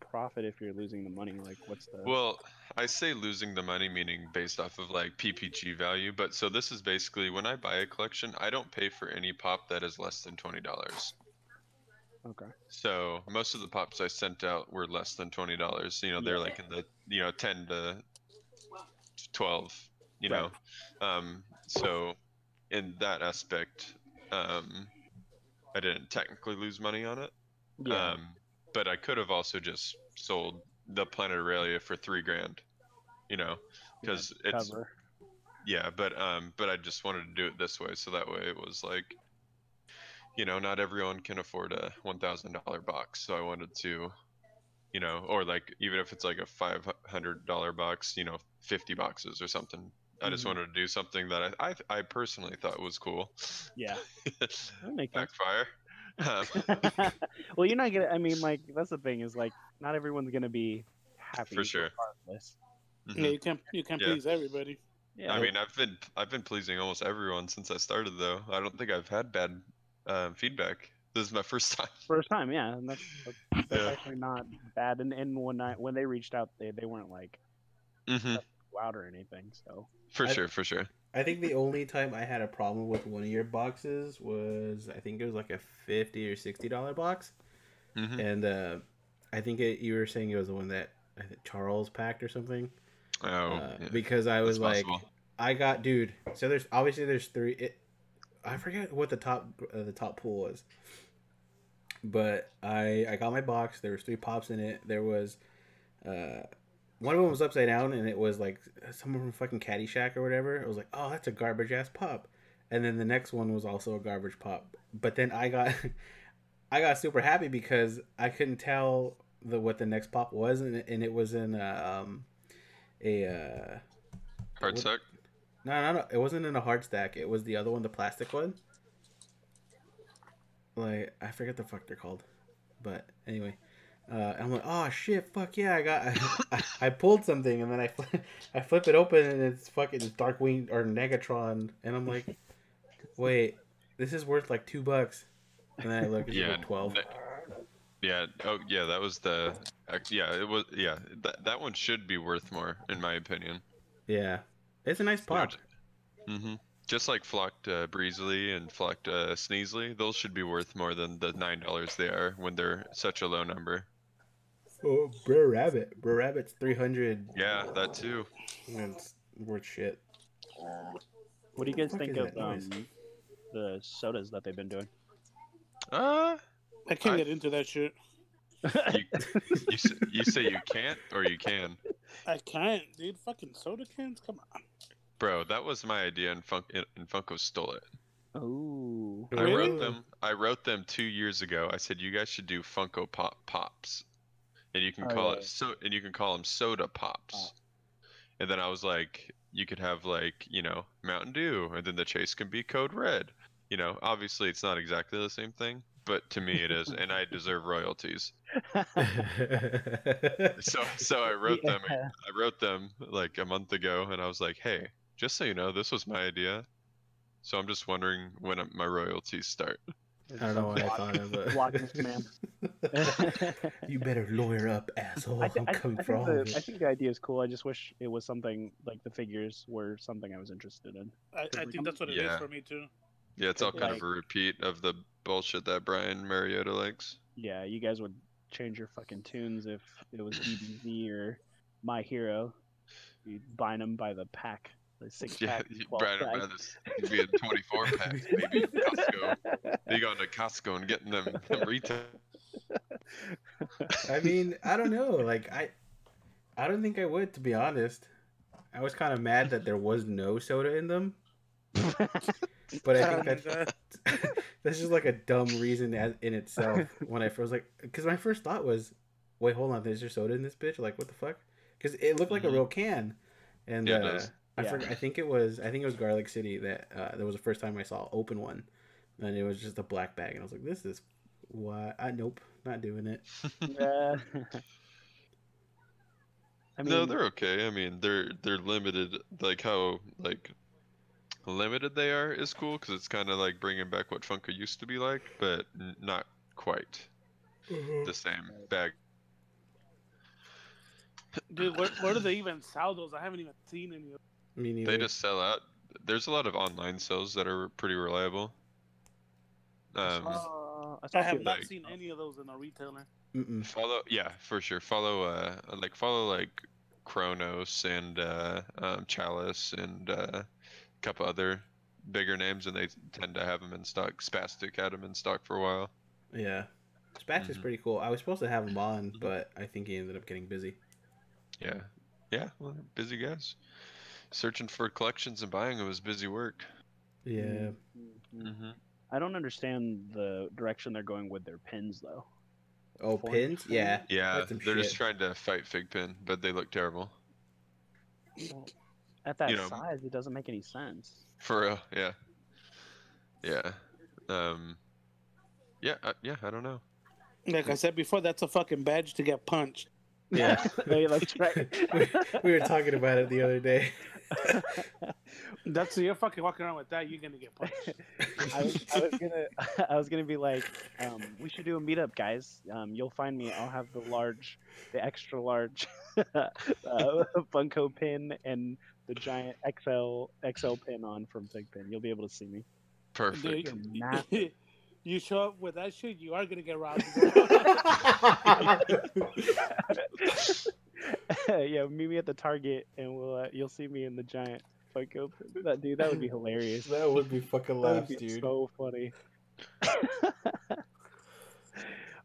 profit if you're losing the money? Like what's the Well, I say losing the money meaning based off of like PPG value, but so this is basically when I buy a collection, I don't pay for any pop that is less than twenty dollars. Okay. So most of the pops I sent out were less than twenty dollars. You know, they're like in the you know ten to twelve. You Right. know, um, so in that aspect, um, I didn't technically lose money on it. Yeah. Um, but I could have also just sold the Planet Arlia for three grand. You know, because it's cover. yeah, but um, but I just wanted to do it this way, so that way it was like, you know, not everyone can afford a one thousand dollar box, so I wanted to, you know, or like even if it's like a five hundred dollar box, you know, fifty boxes or something. I just Mhm. wanted to do something that I I, I personally thought was cool. Yeah. [LAUGHS] That makes. Backfire. Um, [LAUGHS] well, you're not gonna. I mean, like that's the thing is like not everyone's gonna be happy For sure. regardless. mhm. Yeah, you can't you can't Yeah. please everybody. Yeah. I mean, I've been I've been pleasing almost everyone since I started, though. I don't think I've had bad um, feedback. This is my first time. [LAUGHS] first time, yeah, and that's, that's, that's Yeah. actually not bad. And, and when I when they reached out, they they weren't like hmm loud or anything. So For I- sure, for sure. I think the only time I had a problem with one of your boxes was I think it was like a fifty or sixty dollar box, hmm and uh, I think it, you were saying it was the one that I think Charles packed or something. Oh, uh, yeah. Because I was That's like, possible. I got dude. So there's obviously there's three. It, I forget what the top uh, the top pool was, but I I got my box. There was three pops in it. There was, uh, one of them was upside down, and it was like someone from fucking Caddyshack or whatever. It was like, oh, that's a garbage ass pop. And then the next one was also a garbage pop. But then I got, [LAUGHS] I got super happy because I couldn't tell the what the next pop was, and it, and it was in a, um, a. Uh, Hard what- suck. No, no, no. It wasn't in a hard stack. It was the other one, the plastic one. Like I forget the fuck they're called, but anyway, uh, I'm like, oh shit, fuck yeah, I got, [LAUGHS] I, I, pulled something, and then I, fl- [LAUGHS] I flip it open, and it's fucking Darkwing or Negatron, and I'm like, wait, this is worth like two bucks, and then I look, it's [LAUGHS] Yeah, like twelve. Yeah. Oh, yeah. That was the. Yeah, it was. Yeah, that that one should be worth more, in my opinion. Yeah, it's a nice pop. Mm-hmm. Just like flocked uh, Breezly and flocked uh, Sneezly, those should be worth more than the nine dollars they are when they're such a low number. Oh, Brer Rabbit, Brer Rabbit's three hundred. Yeah, that too. It's worth shit. what do you guys fuck think of um, the sodas that they've been doing? Uh, I can't I- get into that shit. You, you, s- you say you can't or you can, I can't, dude. Fucking soda cans. Come on. Bro, that was my idea, and, Fun- and Funko stole it. Oh. I Really? wrote them. I wrote them two years ago. I said you guys should do Funko Pop Pops, and you can Oh, call yeah. it so, and you can call them Soda Pops. And then I was like, you could have like you know Mountain Dew, and then the chase can be Code Red. You know, obviously it's not exactly the same thing, but to me it is, and I deserve royalties. [LAUGHS] So so I wrote them. I wrote them like a month ago, and I was like, hey, just so you know, this was my idea. So I'm just wondering when my royalties start. I don't know why I thought of it. Block this man. [LAUGHS] you better lawyer up, asshole. I, thi- I'm I, coming I for think all the, of I think the idea is cool. I just wish it was something like the figures were something I was interested in. I, I think that's what it is Yeah. for me too. Yeah, it's all kind Like- of a repeat of the bullshit that Brian Mariotti likes. Yeah, you guys would change your fucking tunes if it was [LAUGHS] DBZ or My Hero. You'd bind them by the pack, the six Yeah, pack, you- 12 Brian pack. would rather s- be in 24 [LAUGHS] packs, maybe Costco. Be going to Costco and getting them, them [LAUGHS] retail. I mean, I don't know. Like I, I don't think I would, to be honest. I was kind of mad that there was no soda in them, but I think And, that's [LAUGHS] that's just like a dumb reason as, in itself. When I first like, because my first thought was, wait, hold on, is there soda in this bitch? Like, what the fuck? Because it looked like a real can, and Yeah, uh. I Yeah. forgot. I think it was. I think it was Garlic City that uh, that was the first time I saw open one, and it was just a black bag, and I was like, this is why. I nope, not doing it. [LAUGHS] Yeah. [LAUGHS] I mean, no, they're okay. I mean, they're they're limited. Like how like limited they are is cool because it's kind of like bringing back what Funko used to be like, but n- not quite the same bag. dude, where, where do they [CLEARS THROAT] even sell those? I haven't even seen any. of Me neither. They just sell out. There's a lot of online sales that are pretty reliable. Um, Uh, I I have not like- seen any of those in a retailer. Mm-mm. follow, yeah, for sure. Follow, uh, like follow like Chronos and uh, um, Chalice and uh, a couple other bigger names, and they tend to have them in stock. Spastic had them in stock for a while. Yeah. Spatch is Mhm. pretty cool. I was supposed to have him on, but I think he ended up getting busy. Yeah, yeah. Well, busy guys. Searching for collections and buying them is busy work. Yeah. Mhm. Mm-hmm. I don't understand the direction they're going with their pins though. Oh, Four- pins? Yeah. Yeah, they're just trying to fight Figpin, but they look terrible. At that You know- size, it doesn't make any sense. For real, yeah, yeah, um, yeah, uh, yeah. I don't know. Like I said before, that's a fucking badge to get punched. Yeah. Hey, that's right. we, we were talking about it the other day. [LAUGHS] That's you're fucking walking around with that, you're gonna get punched. [LAUGHS] I was, I was gonna, [LAUGHS] I was gonna be like, um, we should do a meetup, guys. Um, you'll find me. I'll have the large, the extra large, uh, Funko pin and the giant XL XL pin on from Figpin. You'll be able to see me. Perfect. Dude, [LAUGHS] you show up with that shit, you are gonna get robbed. [LAUGHS] [LAUGHS] yeah, meet me at the Target, and we'll uh, you'll see me in the giant Funko. That dude, that would be hilarious. that would be fucking That would laughs, be dude. so funny.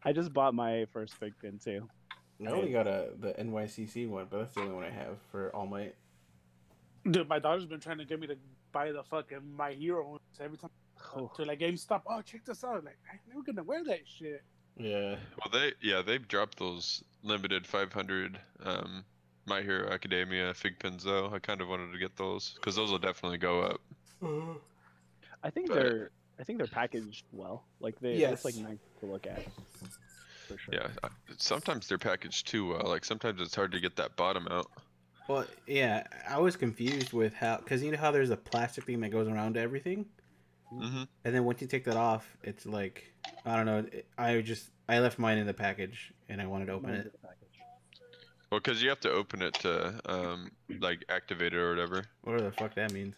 I just bought my first Figpin too. I only got a the NYCC one, but that's the only one I have for All Might. Dude, my daughter's been trying to get me to buy the fucking My Hero ones every time Oh. to like GameStop. Oh, check this out! Like, I'm never gonna wear that shit. Yeah. Well, they yeah they've dropped those limited 500 um, My Hero Academia fig pins though. I kind of wanted to get those because those will definitely go up. [GASPS] I think But- they're I think they're packaged well. Like they it's like nice to look at. For sure. Yeah, sometimes they're packaged too well. Like sometimes it's hard to get that bottom out. Well, yeah, I was confused with how, because you know how there's a plastic thing that goes around everything, hmm and then once you take that off, it's like I don't know. I just I left mine in the package, and I wanted to open Mine's it. in the package. Well, because you have to open it to um, like activate it or whatever. Whatever the fuck that means.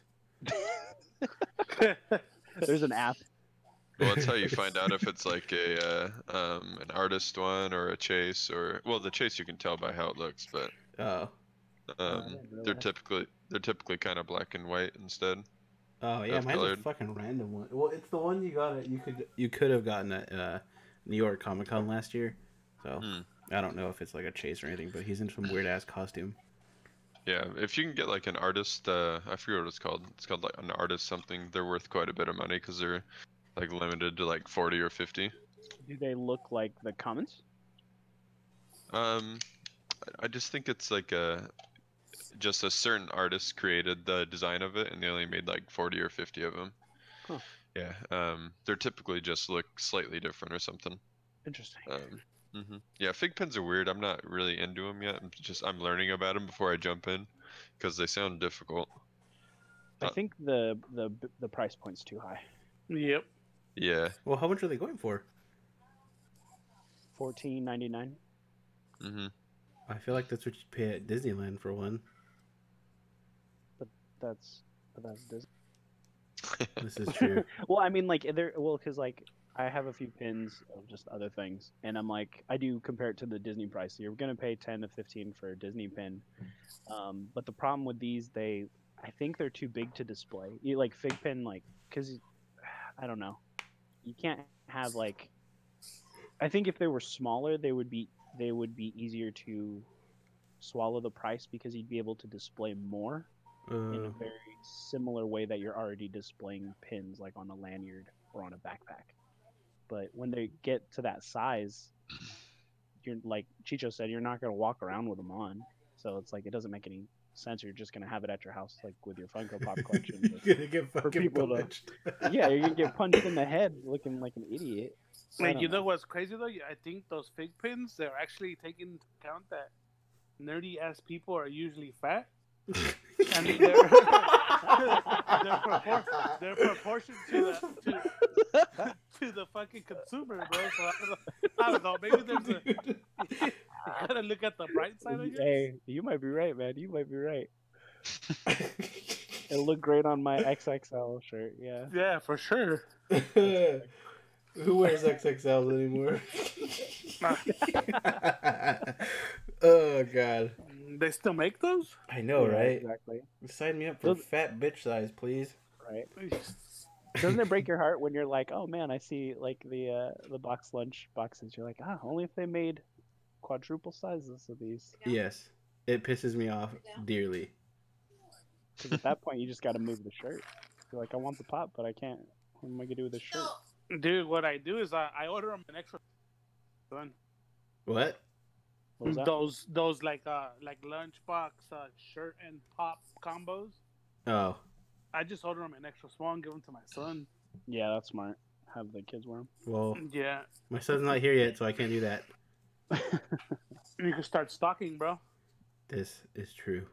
[LAUGHS] There's an app. Well, that's how you find out if it's like a uh, um, an artist one or a chase or well, the chase you can tell by how it looks, but Oh, um, they're realize. typically they're typically kind of black and white instead. oh yeah, That's mine's a fucking random one. Well, it's the one you got. It. You could you could have gotten at uh, New York Comic Con last year. So Hmm. I don't know if it's like a chase or anything, but he's in some weird ass costume. Yeah, if you can get like an artist, uh, I forget what it's called. It's called like an artist something. They're worth quite a bit of money because they're like limited to like forty or fifty. Do they look like the commons? Um, I- I just think it's like a just a certain artist created the design of it, and they only made like forty or fifty of them. Huh. Yeah, um, they're typically just look slightly different or something. Interesting. Um, hmm Yeah, fig pins are weird. I'm not really into them yet. I'm just I'm learning about them before I jump in, because they sound difficult. I uh, think the the the price point's too high. Yep. Yeah. Well, how much are they going for? Fourteen ninety nine. Mm-hmm. I feel like that's what you pay at Disneyland for one. That's but that's Disney. [LAUGHS] This is true. [LAUGHS] Well, I mean, like there. Well, because like I have a few pins of just other things, and I'm like, I do compare it to the Disney price. So you're gonna pay ten to fifteen for a Disney pin, um, but the problem with these, they, I think they're too big to display. You like fig pin, like, cause I don't know, you can't have like. I think if they were smaller, they would be they would be easier to swallow the price because you'd be able to display more in a Uh, very similar way that you're already displaying pins like on a lanyard or on a backpack. But when they get to that size, you're like Chicho said, you're not gonna walk around with them on. So it's like it doesn't make any sense. You're just gonna have it at your house like with your Funko Pop [LAUGHS] collection. you're gonna get for fucking people to- punched. [LAUGHS] yeah, you're gonna get punched in the head looking like an idiot. I And don't you know what's crazy though? I think those fig pins they're actually taking into account that nerdy ass people are usually fat. [LAUGHS] I mean, [LAUGHS] they're, they're, propor- they're proportion to the to, to the fucking consumer, bro. So I don't know, I don't know maybe there's a you gotta look at the bright side. I guess. Hey, you might be right, man. You might be right. It looked great on my XXL shirt. Yeah. Yeah, for sure. [LAUGHS] Who wears XXLs anymore? [LAUGHS] oh god, They still make those? I know, Yeah, right? Exactly. Sign me up for Those- fat bitch size, please. Right. [LAUGHS] Doesn't it break your heart when you're like, oh man, I see like the uh, the BoxLunch boxes. You're like, ah, only if they made quadruple sizes of these. Yes, it pisses me off dearly. Because at that point, you just got to move the shirt. You're like, I want the pop, but I can't. What am I gonna do with this shirt? Dude, what I do is I, I order them an extra. Son. What? What was that? Those those like uh like lunchbox uh, shirt and pop combos. Oh, I just order them an extra small and give them to my son. Yeah, that's smart. Have the kids wear them. well, Yeah, my son's not here yet, so I can't do that. [LAUGHS] you can start stocking, bro. This is true.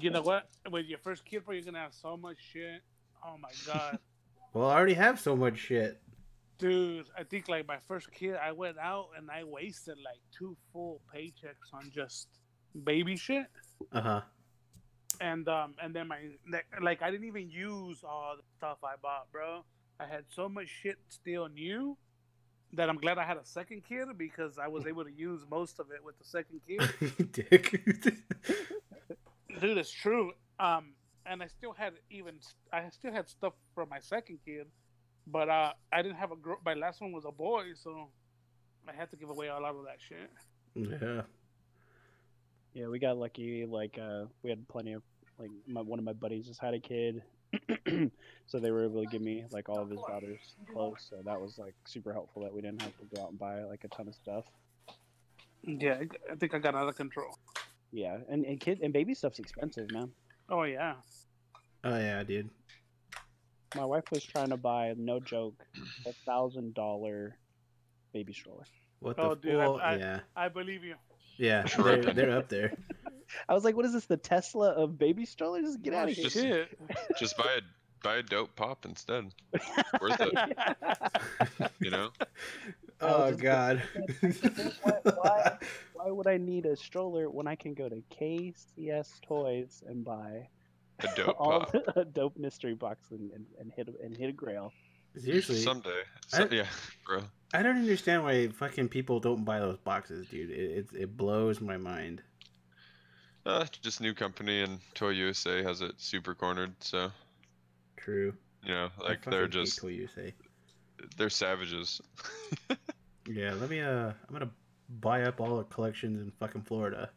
You know what? With your first kid, bro, you're gonna have so much shit. Oh my god, [LAUGHS] Well, I already have so much shit. Dude! I think like my first kid, I went out and I wasted like two full paychecks on just baby shit. Uh huh. and um and then my like I didn't even use all the stuff I bought, bro. I had so much shit still new that I'm glad I had a second kid because I was [LAUGHS] able to use most of it with the second kid. [LAUGHS] Dick. [LAUGHS] Dude, it's true. Um, and I still had even I still had stuff from my second kid, but uh, I didn't have a girl. My last one was a boy, so I had to give away a lot of that shit. yeah. Yeah, we got lucky. Like, uh, we had plenty of like my, one of my buddies just had a kid, [CLEARS THROAT] so they were able to give me like all of his daughter's clothes. So that was like super helpful that we didn't have to go out and buy like a ton of stuff. Yeah, I- I think I got out of control. Yeah, and and kid and baby stuff's expensive, man. Oh yeah, Oh yeah, dude. My wife was trying to buy, no joke, a [CLEARS THROAT] thousand dollar baby stroller. What the? Oh, f- dude, I- well, I- yeah, I believe you. yeah. [LAUGHS] They're, they're up there. I was like, "What is this? The Tesla of baby strollers? Get Oh, out of here!" Just- shit. Just buy a buy a dope pop instead. Worth it, [LAUGHS] you know. [LAUGHS] Oh just- god. Why- why- Why would I need a stroller when I can go to KCS Toys and buy A [LAUGHS] dope all pop. [LAUGHS] a dope mystery box and, and, and hit a- and hit a grail? Seriously, Someday. I- yeah, [LAUGHS] bro. I don't understand why fucking people don't buy those boxes, dude. It it, it blows my mind. Uh, just new company and Toy USA has it super cornered. So True. you know, I like they're just Toy USA. they're savages. Yeah, let me. Uh, I'm gonna buy up all the collections in fucking Florida.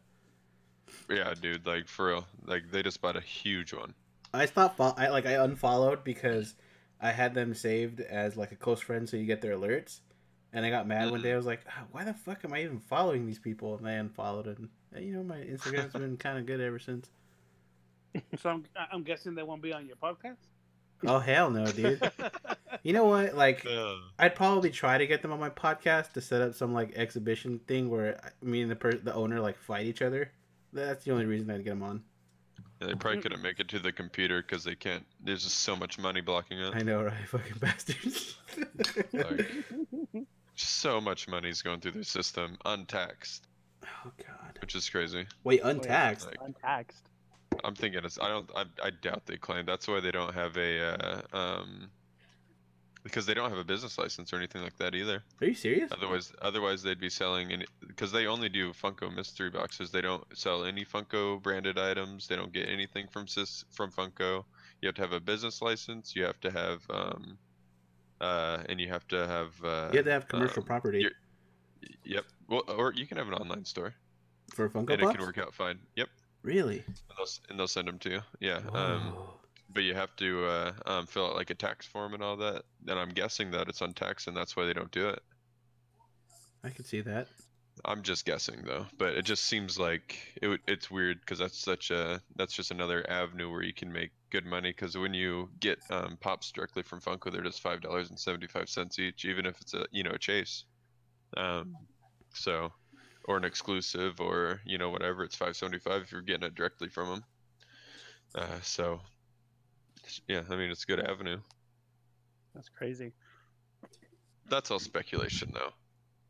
Yeah, dude, like for real, like they just bought a huge one. I stopped. Fo- I like I unfollowed because I had them saved as like a close friend, so you get their alerts. And I got mad one day. I was like, "Ah, "Why the fuck am I even following these people?" And I unfollowed, and uh, you know my Instagram's been [LAUGHS] kind of good ever since. So I'm, I'm guessing they won't be on your podcast. Oh hell no, dude! [LAUGHS] You know what? Like, Uh, I'd probably try to get them on my podcast to set up some like exhibition thing where me and the per- the owner like fight each other. That's the only reason I'd get them on. yeah, they probably couldn't make it to the computer because they can't. There's just so much money blocking it. I know, right? [LAUGHS] Fucking bastards. Like, [LAUGHS] so much money's going through their system untaxed, oh god. which is crazy. Wait, untaxed. Like, Untaxed. I'm thinking it's. I don't. I, I doubt they claim. That's why they don't have a. Uh, um, because they don't have a business license or anything like that either. Are you serious? Otherwise, otherwise they'd be selling any. Because they only do Funko mystery boxes. They don't sell any Funko branded items. They don't get anything from Sis from Funko. You have to have a business license. You have to have. Um, uh, and you have to have. Uh, You have to have commercial um, property Yep. Well, or you can have an online store, for Funko and it can work out fine. Yep. Really? And they'll, and they'll send them to you. Yeah. Um. But you have to uh, um, fill out like a tax form and all that. And I'm guessing that it's untaxed, and that's why they don't do it. I could see that. I'm just guessing though, but it just seems like it. It's weird because that's such a that's just another avenue where you can make good money. Because when you get um, pops directly from Funko, they're just five dollars and seventy five cents each, even if it's a you know a chase. Um, so, or an exclusive, or you know whatever, it's five seventy five if you're getting it directly from them. Uh, so, yeah, I mean it's a good avenue. That's crazy. That's all speculation though.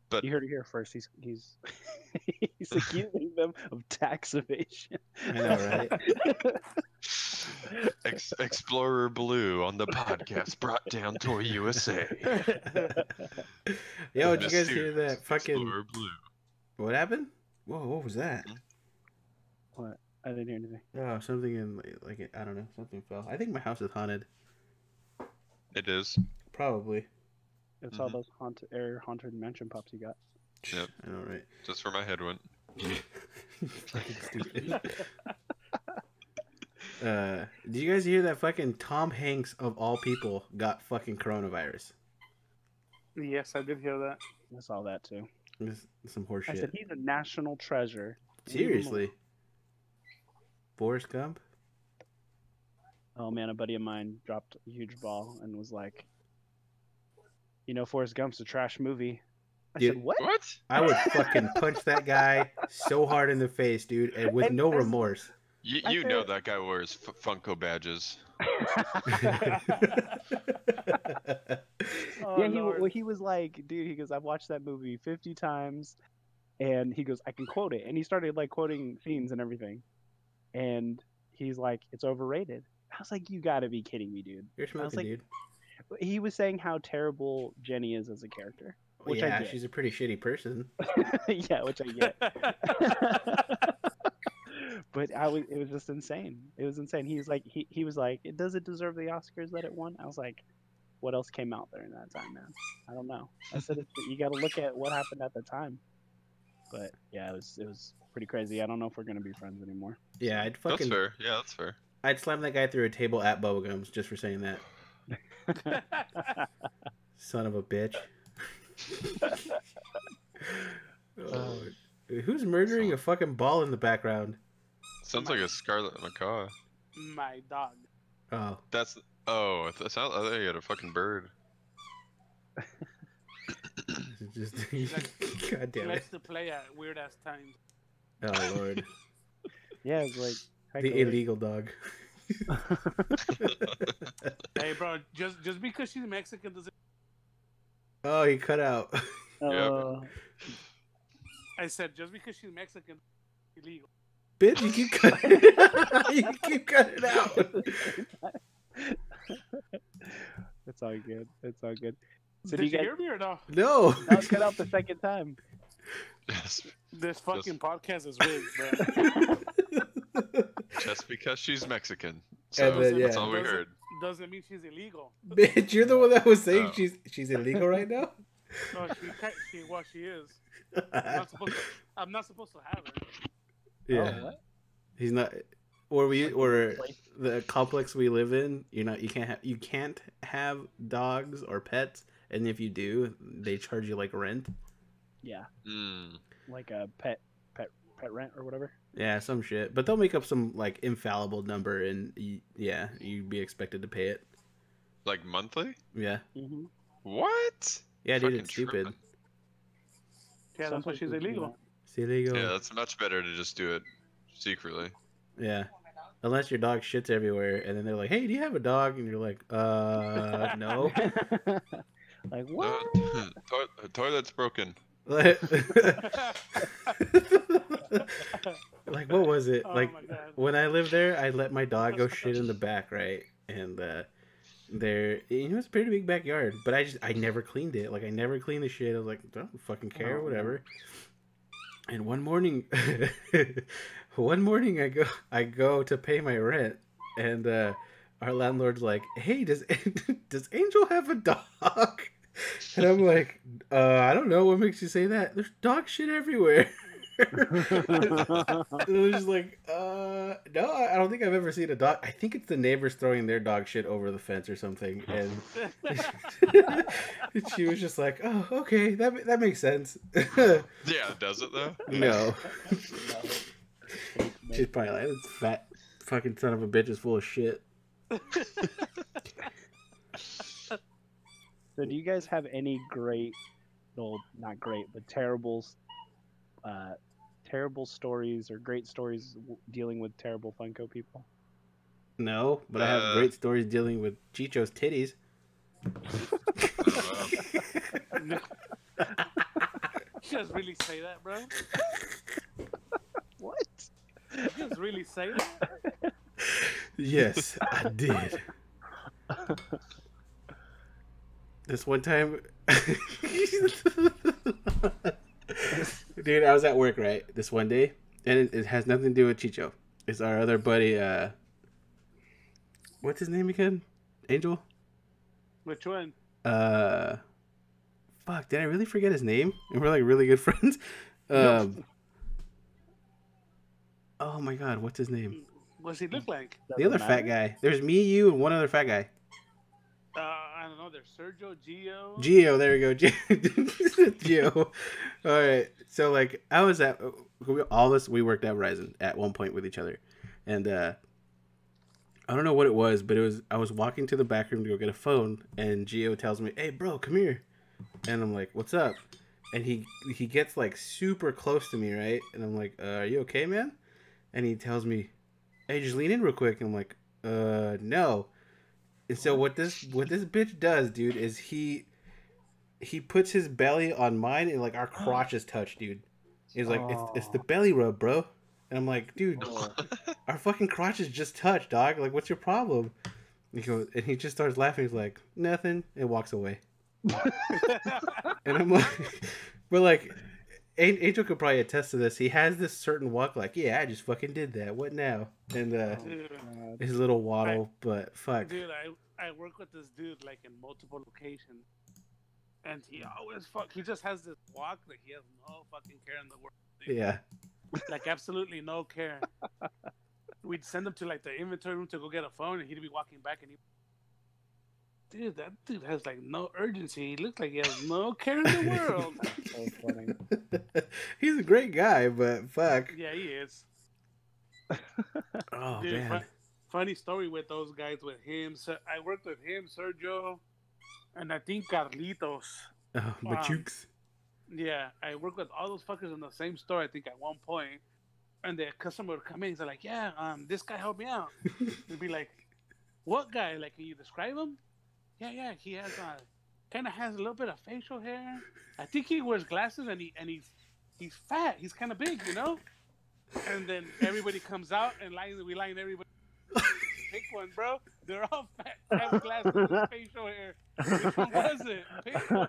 But You heard it here first. He's he's [LAUGHS] he's accusing them of tax evasion. I know, right? [LAUGHS] Ex- Explorer Blue on the podcast brought down Toy USA. [LAUGHS] Yo, did you guys hear that fucking? Explorer Blue. What happened? Whoa, what was that? Hmm? what? I didn't hear anything. Oh, something in like, like I don't know, something fell. I think my house is haunted. It is. Probably. It's all Mhm. those haunted air haunted mansion pops you got. Yep. I know, right? Just where my head went. stupid. [LAUGHS] uh, did you guys hear that fucking Tom Hanks of all people got fucking coronavirus? yes, I did hear that. I saw that too. This is some I said he's a national treasure. Leave him Seriously. Forrest Gump? Oh man, a buddy of mine dropped a huge ball and was like, "You know, Forrest Gump's a trash movie." I Dude. said, "What?" What? I would fucking punch that guy so hard in the face, dude, and with And no remorse. You, you know that guy wears f- Funko badges. [LAUGHS] [LAUGHS] Oh, yeah, he well, he was like, dude, he goes, I've watched that movie fifty times, and he goes, I can quote it, and he started like quoting scenes and everything, and he's like, it's overrated. I was like, you got to be kidding me, dude. You're smoking, like, dude. He was saying how terrible Jenny is as a character, which I yeah, get. she's a pretty shitty person. [LAUGHS] yeah, which I get. [LAUGHS] but I was, it was just insane. It was insane. He was like, he, he was like, does it deserve the Oscars that it won? I was like, what else came out during that time, man? I don't know. I said, it's, you got to look at what happened at the time. But yeah, it was, it was pretty crazy. I don't know if we're gonna be friends anymore. Yeah, I'd That's fucking fair. Yeah, that's fair. I'd slam that guy through a table at Bubblegums just for saying that. [LAUGHS] Son of a bitch. [LAUGHS] oh, who's murdering a fucking ball in the background? Sounds like a Scarlet Macaw. My dog. Oh, That's oh, I th- sound- I thought you had a fucking bird. [LAUGHS] just like- [LAUGHS] God He [LAUGHS] damn it! likes to play at weird ass times. Oh lord, [LAUGHS] yeah, it was like the of it. illegal dog. Hey, bro, just just because she's Mexican doesn't. Oh, he cut out. Uh, I said just because she's Mexican, illegal. Bitch, you keep cutting. you keep cutting out. it's all good. It's all good. So Did do you you guys? hear me or no? No. I was cut out the [LAUGHS] second time. Yes. This fucking podcast is rigged, bro. [LAUGHS] Just because she's Mexican. So And then, that's yeah. all we Doesn't- heard. Doesn't mean she's illegal. Bitch, you're the one that was saying Oh. she's she's illegal right now. No, she, ca- she, well, she is. I'm not [LAUGHS] supposed to. I'm not supposed to have her. yeah. Oh, what? He's not. Or we or the complex we live in. You're not. You can't have. You can't have dogs or pets. And if you do, they charge you like rent. Yeah, Mm. like a pet pet pet rent or whatever. Yeah, some shit. But they'll make up some like infallible number, and you, yeah, you'd be expected to pay it. Like monthly? Yeah, Mm-hmm. What? yeah, dude, it's stupid. tripping. Yeah, that's why she's illegal. See, illegal. Yeah, that's much better to just do it secretly. Yeah. Unless your dog shits everywhere, and then they're like, "Hey, do you have a dog?" And you're like, "Uh, [LAUGHS] no." [LAUGHS] like No, what? [LAUGHS] to- toilet's broken. [LAUGHS] like, what was it? Oh like when I lived there, I let my dog go shit in the back, right? And uh, there, you know, it's a pretty big backyard, but I just, I never cleaned it. Like, I never cleaned the shit. I was like, don't fucking care, Oh, whatever. And one morning, [LAUGHS] one morning, I go, I go to pay my rent, and uh, our landlord's like, "Hey, does [LAUGHS] does Angel have a dog?" [LAUGHS] And I'm like, uh, I don't know. What makes you say that? There's dog shit everywhere. [LAUGHS] And was just like, uh, no, I I don't think I've ever seen a dog. I think it's the neighbors throwing their dog shit over the fence or something. And she was just like, oh, okay, that that makes sense. Yeah, does it though? no, she's probably like, this fat fucking son of a bitch is full of shit. So, do you guys have any great, well, not great, but terrible, uh, terrible stories or great stories dealing with terrible Funko people? No, but I have Uh. great stories dealing with Chicho's titties. Oh, [LAUGHS] You guys really say that, bro? [LAUGHS] What? You guys really say that? [LAUGHS] Yes, I did. This one time, dude, I was at work right this one day, and it, it has nothing to do with Chicho. It's our other buddy. Uh, what's his name again? Angel. Which one? Uh, fuck, did I really forget his name? And we're like really good friends. Um. Oh my god, what's his name? What's he look like? The other fat guy. There's me, you, and one other fat guy. Uh, I don't know. There's Sergio, Gio. Geo, there we go. [LAUGHS] Geo. Geo. All right. So like I was at all of us we worked at Verizon at one point with each other. And uh I don't know what it was, but it was I was walking to the back room to go get a phone and Geo tells me, "Hey bro, come here." And I'm like, "What's up?" And he he gets like super close to me, right? And I'm like, uh, "Are you okay, man?" And he tells me, "Hey, just lean in real quick." And I'm like, "Uh, no." And so what this what this bitch does, dude, is he he puts his belly on mine and like our crotches touch, dude. He's like, it's, it's the belly rub, bro. And I'm like, dude, Oh. [LAUGHS] our fucking crotches just touch, dog. Like, what's your problem? And he goes, and he just starts laughing. He's like, nothing, and walks away. [LAUGHS] And I'm like, [LAUGHS] but like, An- Angel could probably attest to this. He has this certain walk, like, yeah, I just fucking did that. What now? And uh, Dude, his little waddle, but fuck. dude, I I work with this dude like in multiple locations, and he always fuck. He just has this walk like he has no fucking care in the world. dude. Yeah. like absolutely no care. [LAUGHS] We'd send him to like the inventory room to go get a phone, and he'd be walking back, and he, dude, that dude has like no urgency. He looks like he has no care in the world. [LAUGHS] so funny. [LAUGHS] He's a great guy, but fuck. yeah, he is. Oh Dude, man. fu- funny story with those guys with him. So I worked with him, Sergio, and I think Carlitos. Oh, Wow. Machooks. Yeah, I worked with all those fuckers in the same store. I think at one point, and the customer would come in. He's like, "Yeah, um, this guy helped me out." [LAUGHS] He'd be like, "What guy? Like, can you describe him?" Yeah, yeah, he has uh, kind of has a little bit of facial hair. I think he wears glasses and he and he's he's fat. He's kind of big, you know. And then everybody comes out and line we line everybody. Pick one, bro. They're all fat, have glasses, and [LAUGHS] facial hair. Which one was it? Pick one.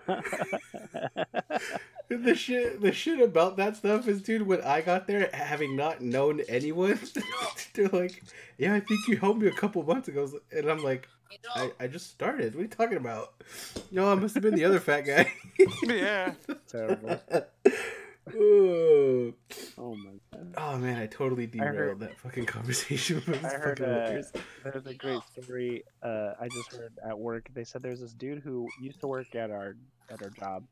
[LAUGHS] the shit the shit about that stuff is dude when i got there having not known anyone [LAUGHS] they're like yeah i think you helped me a couple months ago and i'm like I, I just started what are you talking about no i must have been the other fat guy [LAUGHS] Yeah. Terrible. Ooh. Oh my god. Oh man, I totally I heard- derailed that fucking conversation with I heard fucking uh, there's a great story. Uh, I just heard at work. They said there's this dude who used to work at our at our job,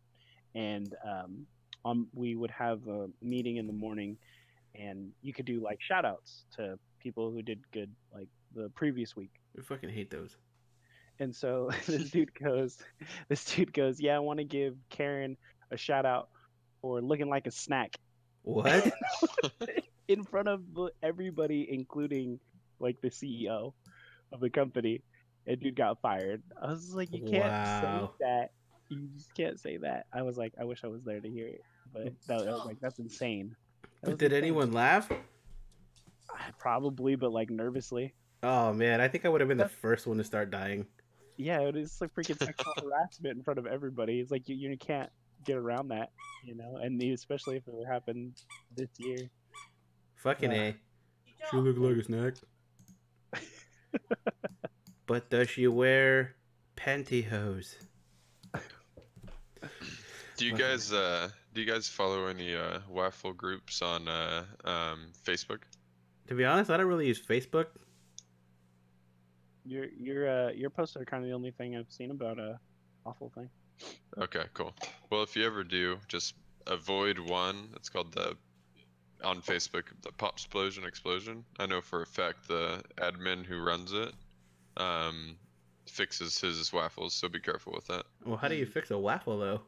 and um, um, we would have a meeting in the morning, and you could do like shout outs to people who did good like the previous week. I fucking hate those. And so [LAUGHS] this [LAUGHS] dude goes, this dude goes, yeah, I want to give Karen a shout out for looking like a snack What? [LAUGHS] in front of everybody, including like the CEO of the company. And dude got fired. I was like, you can't Wow. say that. You just can't say that. I was like, I wish I was there to hear it, but that, I was like, that's insane. That but did insane. anyone laugh? Probably, but like nervously. Oh man, I think I would have been the first one to start dying. Yeah, it is like freaking sexual [LAUGHS] harassment in front of everybody. It's like you, you can't get around that, you know, and especially if it happened this year. Fucking Yeah. a. She look like a snack. [LAUGHS] but does she wear pantyhose? Do you guys uh do you guys follow any uh waffle groups on uh um Facebook? To be honest, I don't really use Facebook. Your your uh your posts are kind of the only thing I've seen about a awful thing. Okay, cool. Well, if you ever do, just avoid one. It's called the on Facebook the Pop Explosion Explosion. I know for a fact the admin who runs it um fixes his waffles, so be careful with that. Well, how do you fix a waffle though?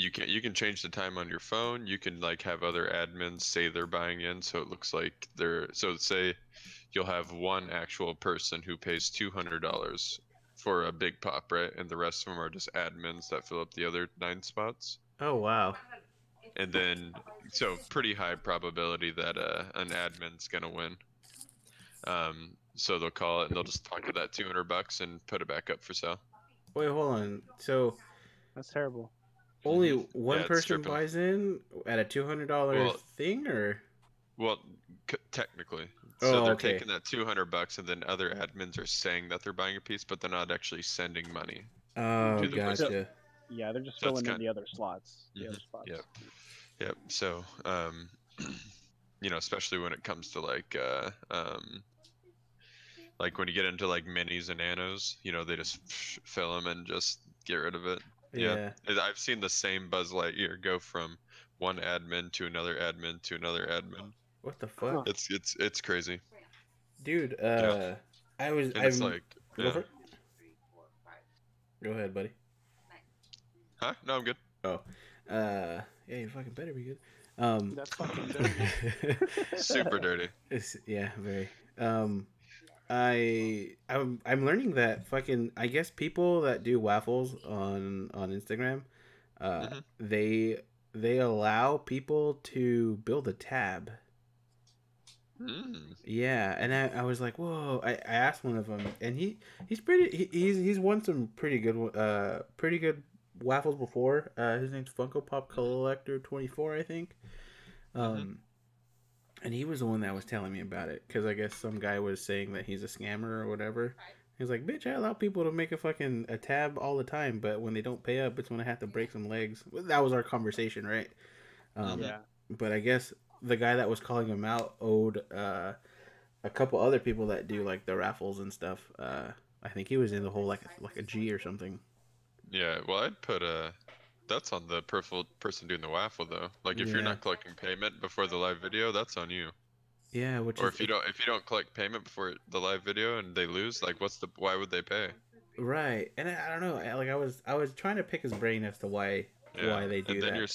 You can you can change the time on your phone. You can like have other admins say they're buying in, so it looks like they're so say you'll have one actual person who pays two hundred dollars for a big pop, right? And the rest of them are just admins that fill up the other nine spots. Oh wow. And then so pretty high probability that uh, an admin's gonna win. Um, so they'll call it and they'll just pocket that two hundred bucks and put it back up for sale. Wait, hold on. So That's terrible. Only Mhm. one Yeah, person buys in at a two hundred dollar Well- thing, or Well, c- technically. Oh, So they're okay. taking that 200 bucks and then other admins are saying that they're buying a piece, but they're not actually sending money. oh, To the person. gotcha. Yeah, they're just That's filling in the other slots. The other Mhm, spots. yep. Yep. So, um, [CLEARS THROAT] you know, especially when it comes to like, uh, um, like when you get into like minis and nanos, you know, they just fill them and just get rid of it. Yeah. Yeah. I've seen the same Buzz Lightyear go from one admin to another admin to another admin. What the fuck, It's it's it's crazy. dude? Uh, I was. I'm, it's like, go, yeah. go ahead, buddy. huh? No, I'm good. Oh, uh, yeah, you fucking better be good. Um, That's fucking dirty. [LAUGHS] Super dirty. It's, yeah, very. Um, I I'm I'm learning that fucking I guess people that do waffles on on Instagram, uh, Mhm. they they allow people to build a tab. Mm. Yeah, and I, I was like, whoa! I, I asked one of them, and he he's pretty he, he's he's won some pretty good uh pretty good waffles before. Uh, his name's Funko Pop Collector twenty four, I think. Um, and he was the one that was telling me about it because I guess some guy was saying that he's a scammer or whatever. He's like, bitch, I allow people to make a fucking a tab all the time, but when they don't pay up, it's when I have to break some legs. That was our conversation, right? Um, yeah. but I guess the guy that was calling him out owed uh, a couple other people that do like the raffles and stuff. Uh, I think he was in the whole like like a G or something. Yeah, well, I'd put uh That's on the perf- person doing the waffle, though. Like, if you're not collecting payment before the live video, that's on you. Yeah, which Or is if you don't, if you don't collect payment before the live video and they lose, like, what's the? Why would they pay? right, and I, I don't know. Like I was I was trying to pick his brain as to why Yeah. why they do and then that. you're,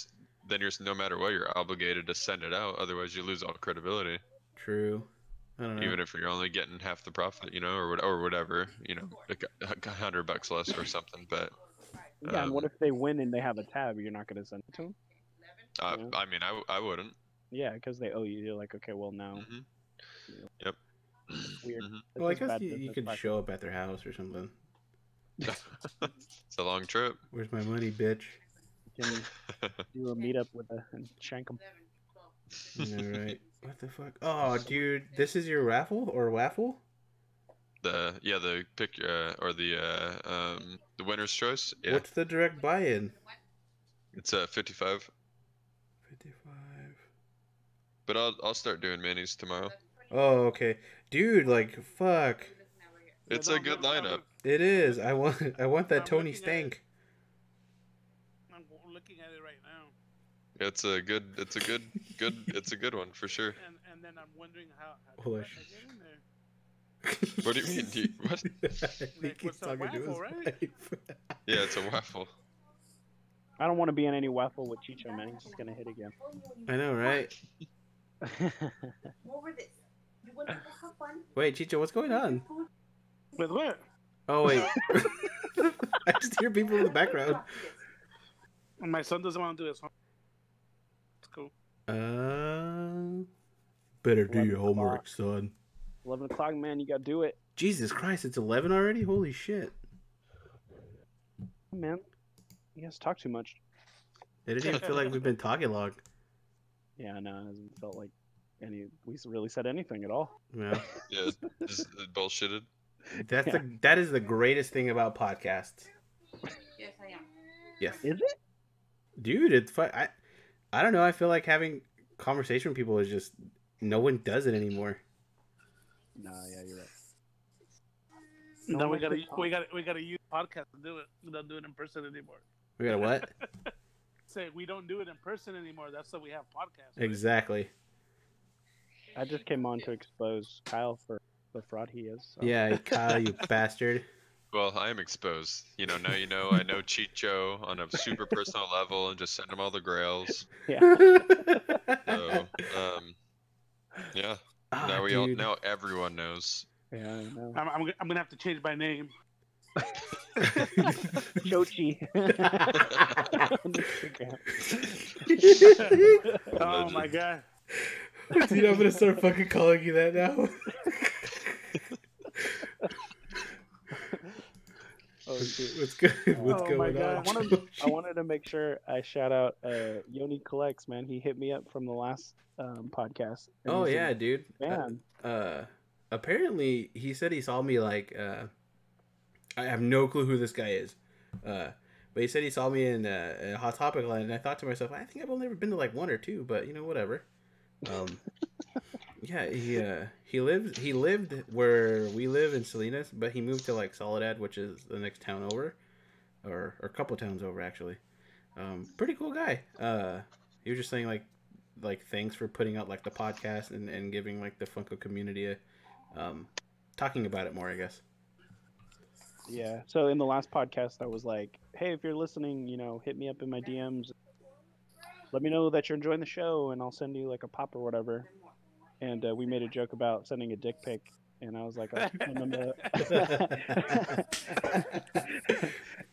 then you're no matter what, you're obligated to send it out. Otherwise, you lose all credibility. True. I don't know. Even if you're only getting half the profit, you know, or what, or whatever, you know, like a hundred bucks less or something. But Yeah, and what Um, if they win and they have a tab? You're not going to send it to them? uh, Yeah. I mean, I, w- I wouldn't. Yeah, because they owe you. You're like, okay, well now. hmm Yeah. Yep. weird. Mhm. Well, I guess you, you could show up at their house or something. it's a long trip. Where's my money, bitch? Can you [LAUGHS] do a meetup with a and shank them. All right. What the fuck? Oh, dude, this is your raffle or waffle? The yeah, the pick uh, or the uh, um, the winner's choice. Yeah, What's the direct buy-in? it's uh, 55. Fifty-five. But I'll I'll start doing minis tomorrow. Oh, okay, dude. Like, fuck. It's a good no, no, lineup. It is. I want. [LAUGHS] I want that I'm Tony looking at it. Stank. I'm looking at it right now, It's a good. It's a good. Good. It's a good one for sure. and and then I'm wondering how. how What do you mean? Do you, what? I think he's what's a talking to his right? wife. [LAUGHS] Yeah, it's a waffle. I don't want to be in any waffle with Chicho, man. He's just gonna hit again. I know, right? Over this. You want to have fun? Wait, Chicho, what's going on? With what? Oh wait, [LAUGHS] I just hear people in the background. My son doesn't want to do this. It's cool. Uh, better do your homework, son. Eleven o'clock, man. You gotta do it, Jesus Christ, it's eleven already. Holy shit! man. You guys talk too much. It didn't even feel like we've been talking long. Yeah, no, it hasn't felt like any. We really said anything at all. [LAUGHS] Yeah, Yeah, just bullshitted. that's the that is the greatest thing about podcasts. Yes, I am. Yes, Is it? dude, it's fun. I I don't know. I feel like having conversation with people is just no one does it anymore. No, yeah, you're right. No, No we gotta we gotta we gotta use podcast to do it. We don't do it in person anymore. We got a what? [LAUGHS] Say we don't do it in person anymore. That's why we have podcasts. right? exactly. I just came on to expose Kyle for the fraud he is. so- Yeah, [LAUGHS] Kyle, you bastard. Well, I am exposed. You know, now you know I know Chicho on a super personal level and just send him all the grails. Yeah. [LAUGHS] So, um, yeah. Ah, now we all dude. now everyone knows. Yeah, I know. I'm, I'm, I'm gonna have to change my name. [LAUGHS] [LAUGHS] Chochi. [LAUGHS] Oh my god. Dude, I'm gonna start fucking calling you that now. Oh, shit. What's good? [LAUGHS] What's Oh my going God, on? I wanted- [LAUGHS] I wanted to make sure I shout out uh, Yoni Collects, man. He hit me up from the last um, podcast. oh he's a yeah, dude. Uh, man. uh apparently he said he saw me like uh I have no clue who this guy is. Uh but he said he saw me in uh, a hot topic line and I thought to myself, I think I've only ever been to like one or two, but you know, whatever. Um Yeah, he uh he lives he lived where we live in Salinas, but he moved to like Soledad, which is the next town over. Or or a couple towns over actually. Um pretty cool guy. Uh he was just saying like like thanks for putting out like the podcast and, and giving like the Funko community a um talking about it more, I guess. Yeah. So in the last podcast, I was like, "Hey, if you're listening, you know, hit me up in my DMs. Let me know that you're enjoying the show, and I'll send you like a pop or whatever." And uh, we made a joke about sending a dick pic, and I was like, I'll send him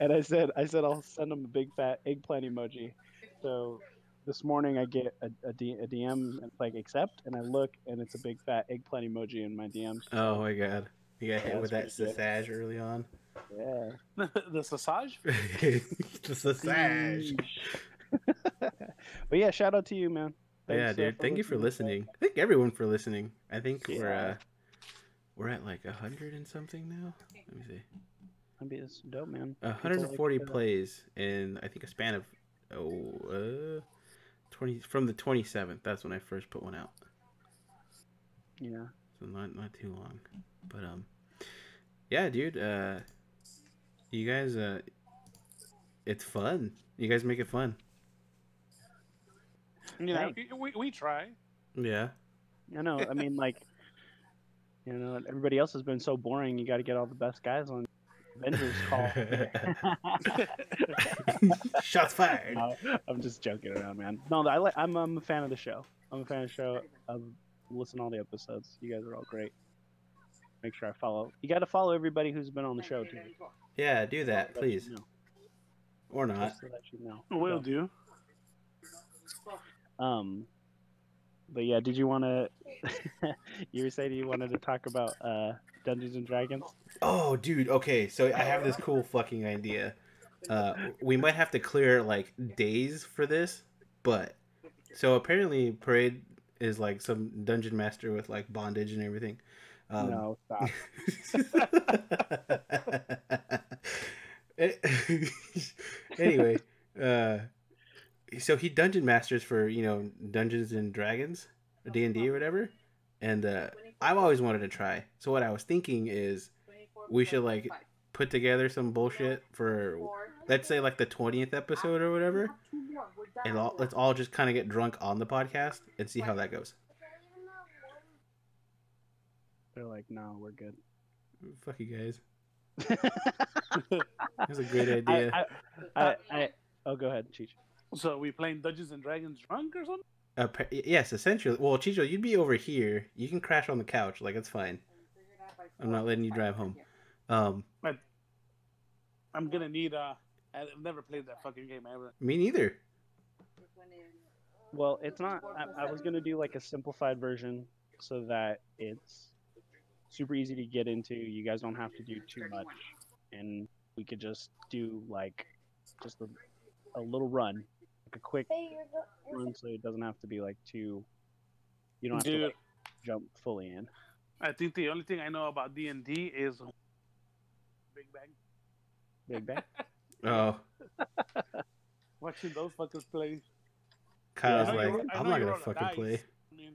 and I said, I said I'll send him a big fat eggplant emoji. So this morning I get a, a, D, a DM and it's like accept, and I look, and it's a big fat eggplant emoji in my DMs. oh my god. You got hit with that that's pretty early on. Yeah. [LAUGHS] the sausage? [LAUGHS] the sassage. [LAUGHS] but yeah, shout out to you, man. Yeah, Thanks, uh, dude. Thank you for listening. I think everyone for listening. I think we're uh we're at like a hundred and something now. Let me see. I mean, it's dope, man. A hundred and forty like, plays in I think a span of oh uh twenty from the twenty seventh. That's when I first put one out. Yeah. so not not too long. But um, yeah, dude. Uh, you guys, uh, it's fun. You guys make it fun. You know, Hey. we, we try. Yeah. I know. I mean, like, [LAUGHS] you know, everybody else has been so boring. You got to get all the best guys on Avengers call. [LAUGHS] Shots fired. No, I'm just joking around, man. No, I like. I'm, I'm a fan of the show. I'm a fan of the show. I've listened to all the episodes. You guys are all great. Make sure I follow. You got to follow everybody who's been on the show too. Yeah, do that, please, you know. or not. Just to let you know. Will So, do. Um, but yeah, did you want to? [LAUGHS] you were saying you wanted to talk about uh, Dungeons and Dragons. Oh, dude. Okay, so I have this cool fucking idea. Uh, we might have to clear like days for this, but so apparently Parade is like some dungeon master with like bondage and everything. Um, no, stop. [LAUGHS] anyway, uh, so he dungeon masters for you know Dungeons and Dragons, D and D or whatever, and uh, I've always wanted to try. So what I was thinking is we should like put together some bullshit for let's say like the twentieth episode or whatever, and all, let's all just kind of get drunk on the podcast and see how that goes. They're like, no, we're good. Fuck you guys. [LAUGHS] That's a great idea. I, I, I, I, oh, go ahead, Cheech. So we playing Dungeons and Dragons drunk or something? Uh, yes, essentially. Well, Chicho, you'd be over here. You can crash on the couch. Like it's fine. I'm not letting you drive home. Um, I'm gonna need. Uh, I've never played that fucking game ever. me neither. Well, it's not. I, I was gonna do like a simplified version so that it's super easy to get into. You guys don't have to do too much, and we could just do like just a, a little run, like a quick run, so it doesn't have to be like too. You don't have to like, jump fully in. I think the only thing I know about D and D is Big Bang. Big Bang. [LAUGHS] Oh, [LAUGHS] Watching those fuckers play. Kyle's I know like, I I'm not gonna fucking dice. play. I mean,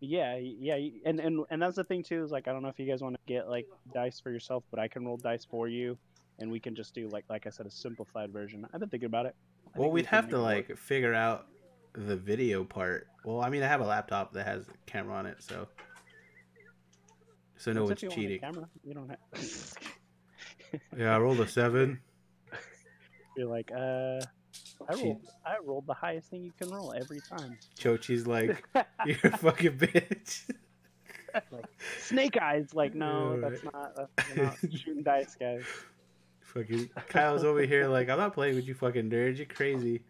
Yeah, yeah, and and and that's the thing too is like I don't know if you guys want to get like dice for yourself, but I can roll dice for you, and we can just do like like I said a simplified version. I've been thinking about it. I Well, we we'd can have to work. like figure out the video part. Well, I mean, I have a laptop that has a camera on it, so so no one's if you want a cheating. Camera. You don't have. [LAUGHS] Yeah, I rolled a seven. [LAUGHS] You're like, uh, I rolled, I rolled the highest thing you can roll every time. Chochi's like, [LAUGHS] you're a fucking bitch. Snake eyes, like, no, that's not, that's not shooting dice, guys. Fucking Kyle's over here like, I'm not playing with you, fucking nerd. You're crazy.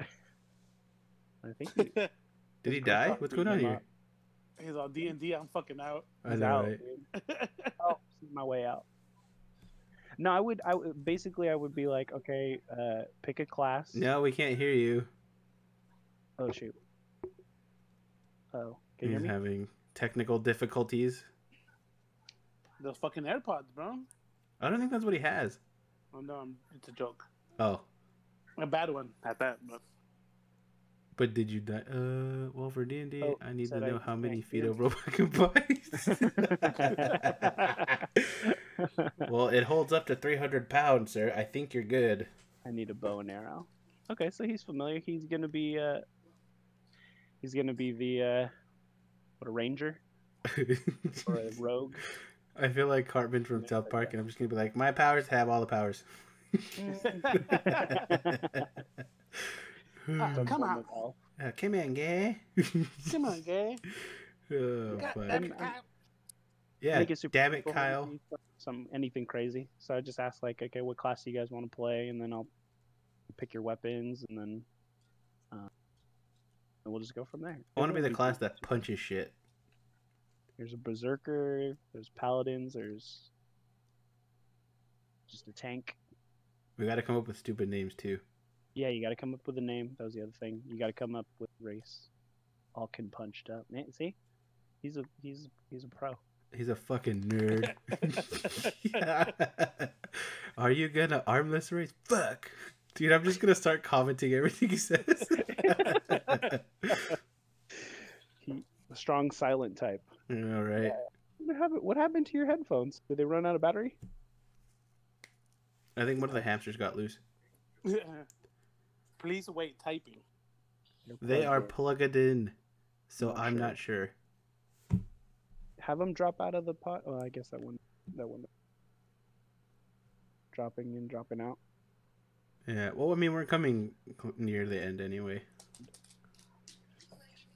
I think [LAUGHS] he, Did he die? What's going on him here? he's on D and D. I'm fucking out. I he's know, out, right? dude. [LAUGHS] Oh, my way out. No, I would, I would, basically, I would be like, okay, uh, pick a class. No, we can't hear you. Oh shoot. Oh, can you He's hear me? having technical difficulties. Those fucking AirPods, bro. I don't think that's what he has. Oh no, I'm- it's a joke. Oh, A bad one at that. But but did you die? Uh, well, for D and D, Oh, I need to know I how many feet hear. of [LAUGHS] rope I can buy. [LAUGHS] well, it holds up to 300 pounds, sir. I think you're good. I need a bow and arrow. Okay, so he's familiar. He's gonna be uh he's gonna be the uh what a ranger [LAUGHS] or a rogue. I feel like Cartman from South Park, and I'm just gonna be like, my powers have all the powers. [LAUGHS] Some Come on. Uh, come in, gay. [LAUGHS] come on, gay. oh, God fuck. damn I'm- Yeah, Make it super damn it, Kyle. Some anything crazy. So I just ask like, okay, what class do you guys want to play, and then I'll pick your weapons, and then uh, and we'll just go from there. I want to be the class that punches shit. There's a berserker. There's paladins. There's just a tank. We got to come up with stupid names too. Yeah, you got to come up with a name. That was the other thing. You got to come up with race. All can punched up. Man, see, he's a he's he's a pro. He's a fucking nerd. [LAUGHS] [LAUGHS] Are you gonna armless race? Fuck. Dude, I'm just gonna start commenting everything he says. [LAUGHS] He, a strong silent type. All right. What happened? What happened to your headphones? Did they run out of battery? I think one of the hamsters got loose. [LAUGHS] Please wait. Typing. They are plugged plugged in, so Not I'm sure. not sure. Have them drop out of the pot. Oh, I guess that one. That one. Dropping in, dropping out. Yeah. Well, I mean, we're coming near the end anyway.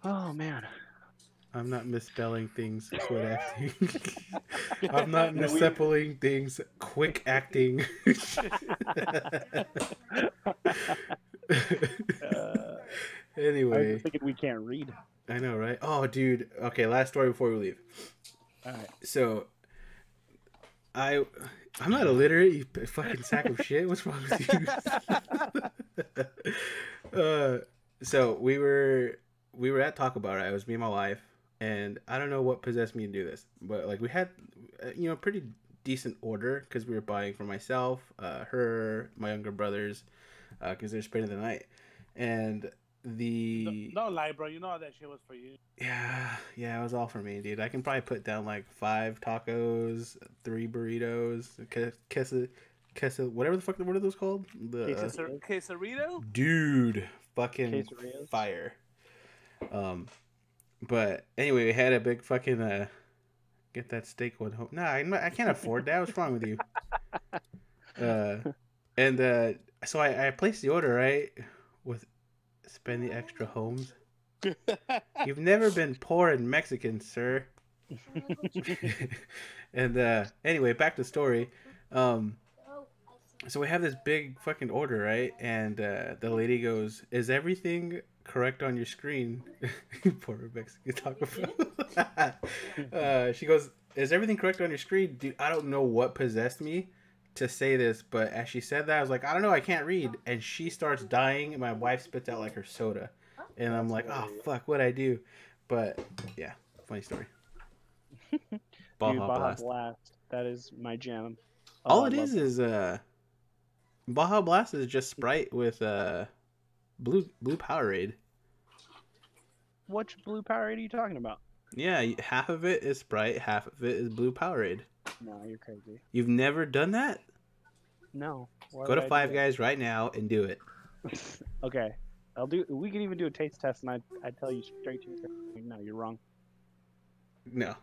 Oh man. I'm not misspelling things. Quit acting. [LAUGHS] I'm not No, we- misspelling things. Quick acting. Uh, [LAUGHS] [LAUGHS] anyway, thinking we can't read. I know, right? Oh, dude. Okay, last story before we leave. All right. So, I, I'm not illiterate. You fucking sack of shit. What's wrong with you? uh, so we were we were at Taco Bell. Right? It was me and my wife, and I don't know what possessed me to do this, but like we had, uh, you know, pretty decent order because we were buying for myself, uh, her, my younger brothers, because they're spending the night, and the Don't lie, bro. You know how that shit was for you. yeah yeah it was all for me, dude. I can probably put down like five tacos, three burritos, queso, queso, whatever the fuck what are those called? The Quesar- Quesarito? dude, fucking Quesadillas. fire. Um, but anyway, we had a big fucking uh, get that steak one home. Nah, I'm I can't afford that. What's wrong with you? [LAUGHS] Uh, and uh, so I, I placed the order right with spend the extra homes. [LAUGHS] You've never been poor in Mexican, sir. [LAUGHS] and uh, anyway, back to story. Um, so we have this big fucking order, right? And uh, the lady goes, "Is everything correct on your screen?" [LAUGHS] Poor Mexican Taco Bell. uh, she goes, "Is everything correct on your screen?" Dude, I don't know what possessed me to say this, but as she said that, I was like, "I don't know, I can't read." And she starts dying, and my wife spits out like her soda, and I'm like, "Oh fuck, what I do?" But yeah, funny story. [LAUGHS] Dude, Baja Baja Blast. Blast. That is my jam. All Oh, it I is love uh Baja Blast is just Sprite with uh blue blue Powerade. Which blue Powerade are you talking about? Yeah, half of it is Sprite, half of it is blue Powerade. No, you're crazy. You've never done that? No. Why Go to I Five? Guys right now and do it. [LAUGHS] okay. I'll do. We can even do a taste test, and I I tell you straight to your no, you're wrong. No.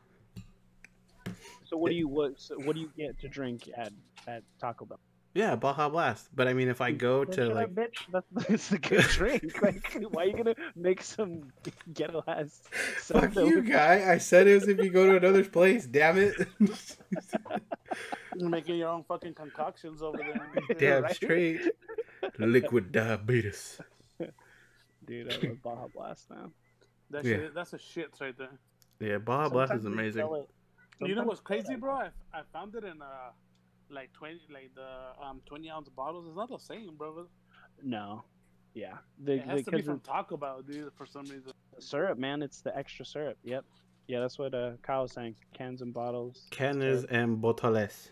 So what do you what so what do you get to drink at at Taco Bell? Yeah, Baja Blast. But I mean if I go to shut like up, bitch. That's, [LAUGHS] that's a good drink. [LAUGHS] Like, why are you gonna make some ghetto ass? Fuck you guy. I said it was if you go to another place, damn it. You're making your own fucking concoctions over there. [LAUGHS] damn right? straight. Liquid diabetes. Dude, I love Baja Blast now. That Yeah. shit, that's a shit right there. Yeah, Baja Blast is amazing. sell you know what's crazy, bro? I, I found it in uh like twenty like the um twenty ounce bottles. It's not the same, bro. No. Yeah. The, It has to be because from of Taco Bell, dude. For some reason. syrup, man. It's the extra syrup. Yep. Yeah, that's what uh, Kyle was saying. Cans and bottles. Canes and botoles.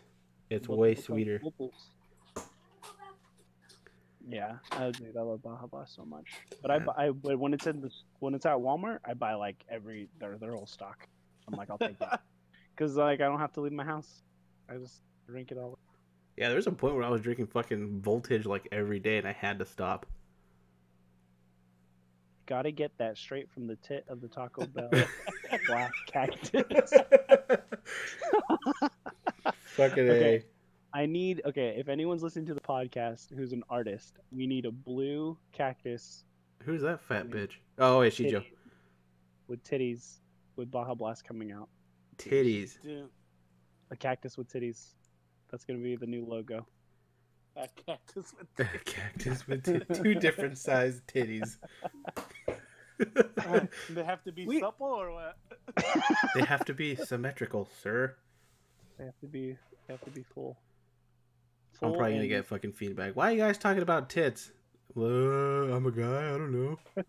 It's way sweeter. Yeah, uh, dude, I love Baja Blast so much. But I, Yeah. bu- I, but when it's in this, when it's at Walmart, I buy like every their their whole stock. I'm like, I'll take that [LAUGHS] because like I don't have to leave my house. I just drink it all. Yeah, there was a point where I was drinking fucking voltage like every day and I had to stop. Got to get that straight from the tit of the Taco [LAUGHS] Bell black cactus. [LAUGHS] fucking Okay. A. I need okay. If anyone's listening to the podcast who's an artist, we need a blue cactus Who's that fat bitch? Oh, wait, Shijo. titty with titties with Baja Blast coming out. Titties. Dude, A cactus with titties. That's gonna be the new logo. that cactus with Cactus with t- two different sized titties. Uh, they have to be We- supple or what? [LAUGHS] they have to be symmetrical, sir. They have to be. They have to be full. I'm Full probably gonna get fucking feedback. Why are you guys talking about tits? Well, I'm a guy. I don't know. [LAUGHS]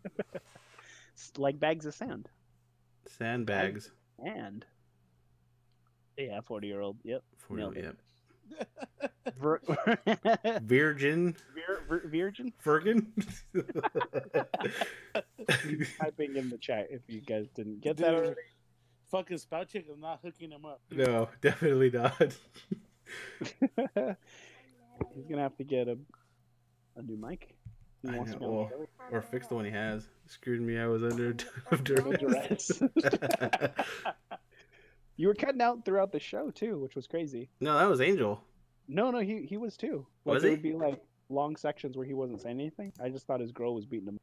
s- like bags of sand. Sandbags. And yeah, forty year old. Yep. For Nailed it. yep. Vir- [LAUGHS] Virgin. vir- vir- virgin. Fergan. [LAUGHS] [LAUGHS] Typing in the chat if you guys didn't get Dude, that already. Fucking spout chick is not hooking him up. no, definitely not. He's gonna have to get a a new mic. He wants know, well. Or fix the one he has. Screwed me. I was under duress. Duress. You were cutting out throughout the show too, which was crazy. no, that was Engel. No, no, he he was too. Like, Was there he? would be like long sections where he wasn't saying anything. I just thought his girl was beating him.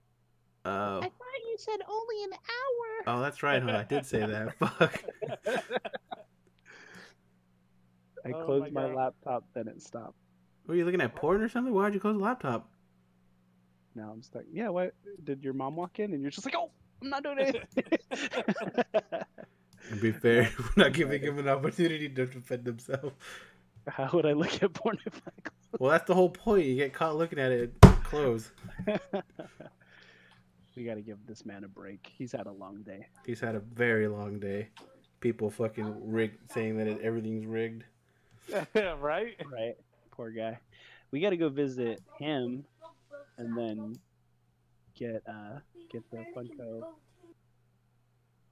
Oh. I thought you said only an hour. Oh, that's right, huh? I did say that. [LAUGHS] Fuck. [LAUGHS] I Oh closed my my, laptop, then it stopped. Were you looking at porn or something? Why'd you close the laptop? Now I'm stuck. Yeah, what? Did your mom walk in and you're just like, oh, I'm not doing it. [LAUGHS] To be fair, [LAUGHS] we're not giving him an opportunity to defend himself. How would I look at porn if I Well, that's the whole point. You get caught looking at it, close. [LAUGHS] we got to give this man a break. He's had a long day. He's had a very long day. People fucking rig saying that it, everything's rigged. [LAUGHS] right? Right? Poor guy. We got to go visit him, and then get uh get the Funko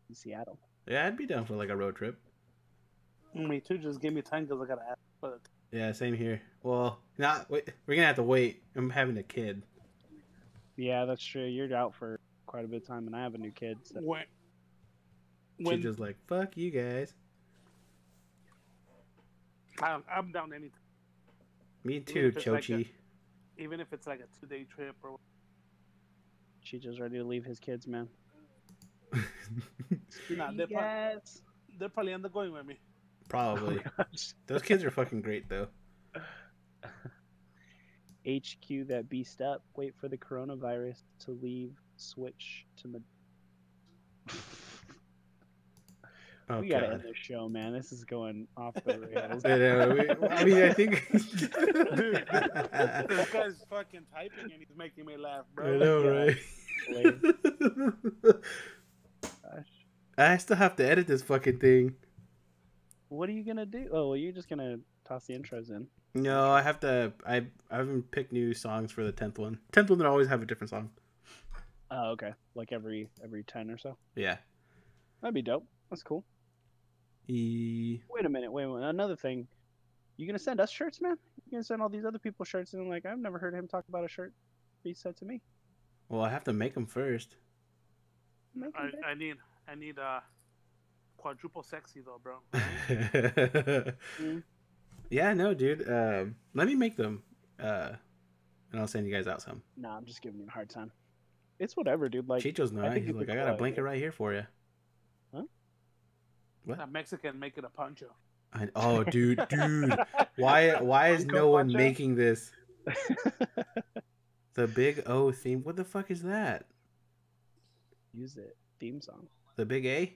in Seattle. Yeah, I'd be down for like a road trip. Me too. Just give me time because I gotta ask. But Yeah, same here. Well, not wait, we're gonna have to wait. I'm having a kid. Yeah, that's true. You're out for quite a bit of time, and I have a new kid. So. when She's when just like, fuck you guys. I'm, I'm down anytime, Me too, if it's like Chochi. even if it's like a two day trip or She's just ready to leave his kids, man. Nah, they're, prob- they're probably end up going with me. Probably. [LAUGHS] Oh Those kids are fucking great though. HQ that beast up. Wait for the coronavirus to leave. Switch to the. [LAUGHS] Oh we gotta god. end this show, man. This is going off the [LAUGHS] rails. I, know, we- I mean, I think. This guy's fucking typing and he's making me laugh, bro. I know, Yeah. right? Gosh. I still have to edit this fucking thing. What are you gonna do? Oh, well, you're just gonna toss the intros in. No, I have to. I I haven't picked new songs for the tenth one. Tenth one, they always have a different song. Oh, okay. Like every every ten or so. Yeah. That'd be dope. That's cool. E... Wait a minute. Wait a minute. Another thing. You gonna send us shirts, man? You gonna send all these other people shirts? And like, I've never heard him talk about a shirt he said to me. Well, I have to make them first. Make him I, big. I need I need uh quadruple sexy though, bro. [LAUGHS] yeah, no, dude. Um, let me make them, uh, and I'll send you guys out some. Nah, I'm just giving you a hard time. It's whatever, dude. Like, Chicho's not. think He's like, a I got a blanket right here for you. Huh? What? A Mexican make it a poncho. I, oh, dude, dude. Why? [LAUGHS] Why is no one Poncho? making this? [LAUGHS] The big O theme. What the fuck is that? use it. Theme song. The big A?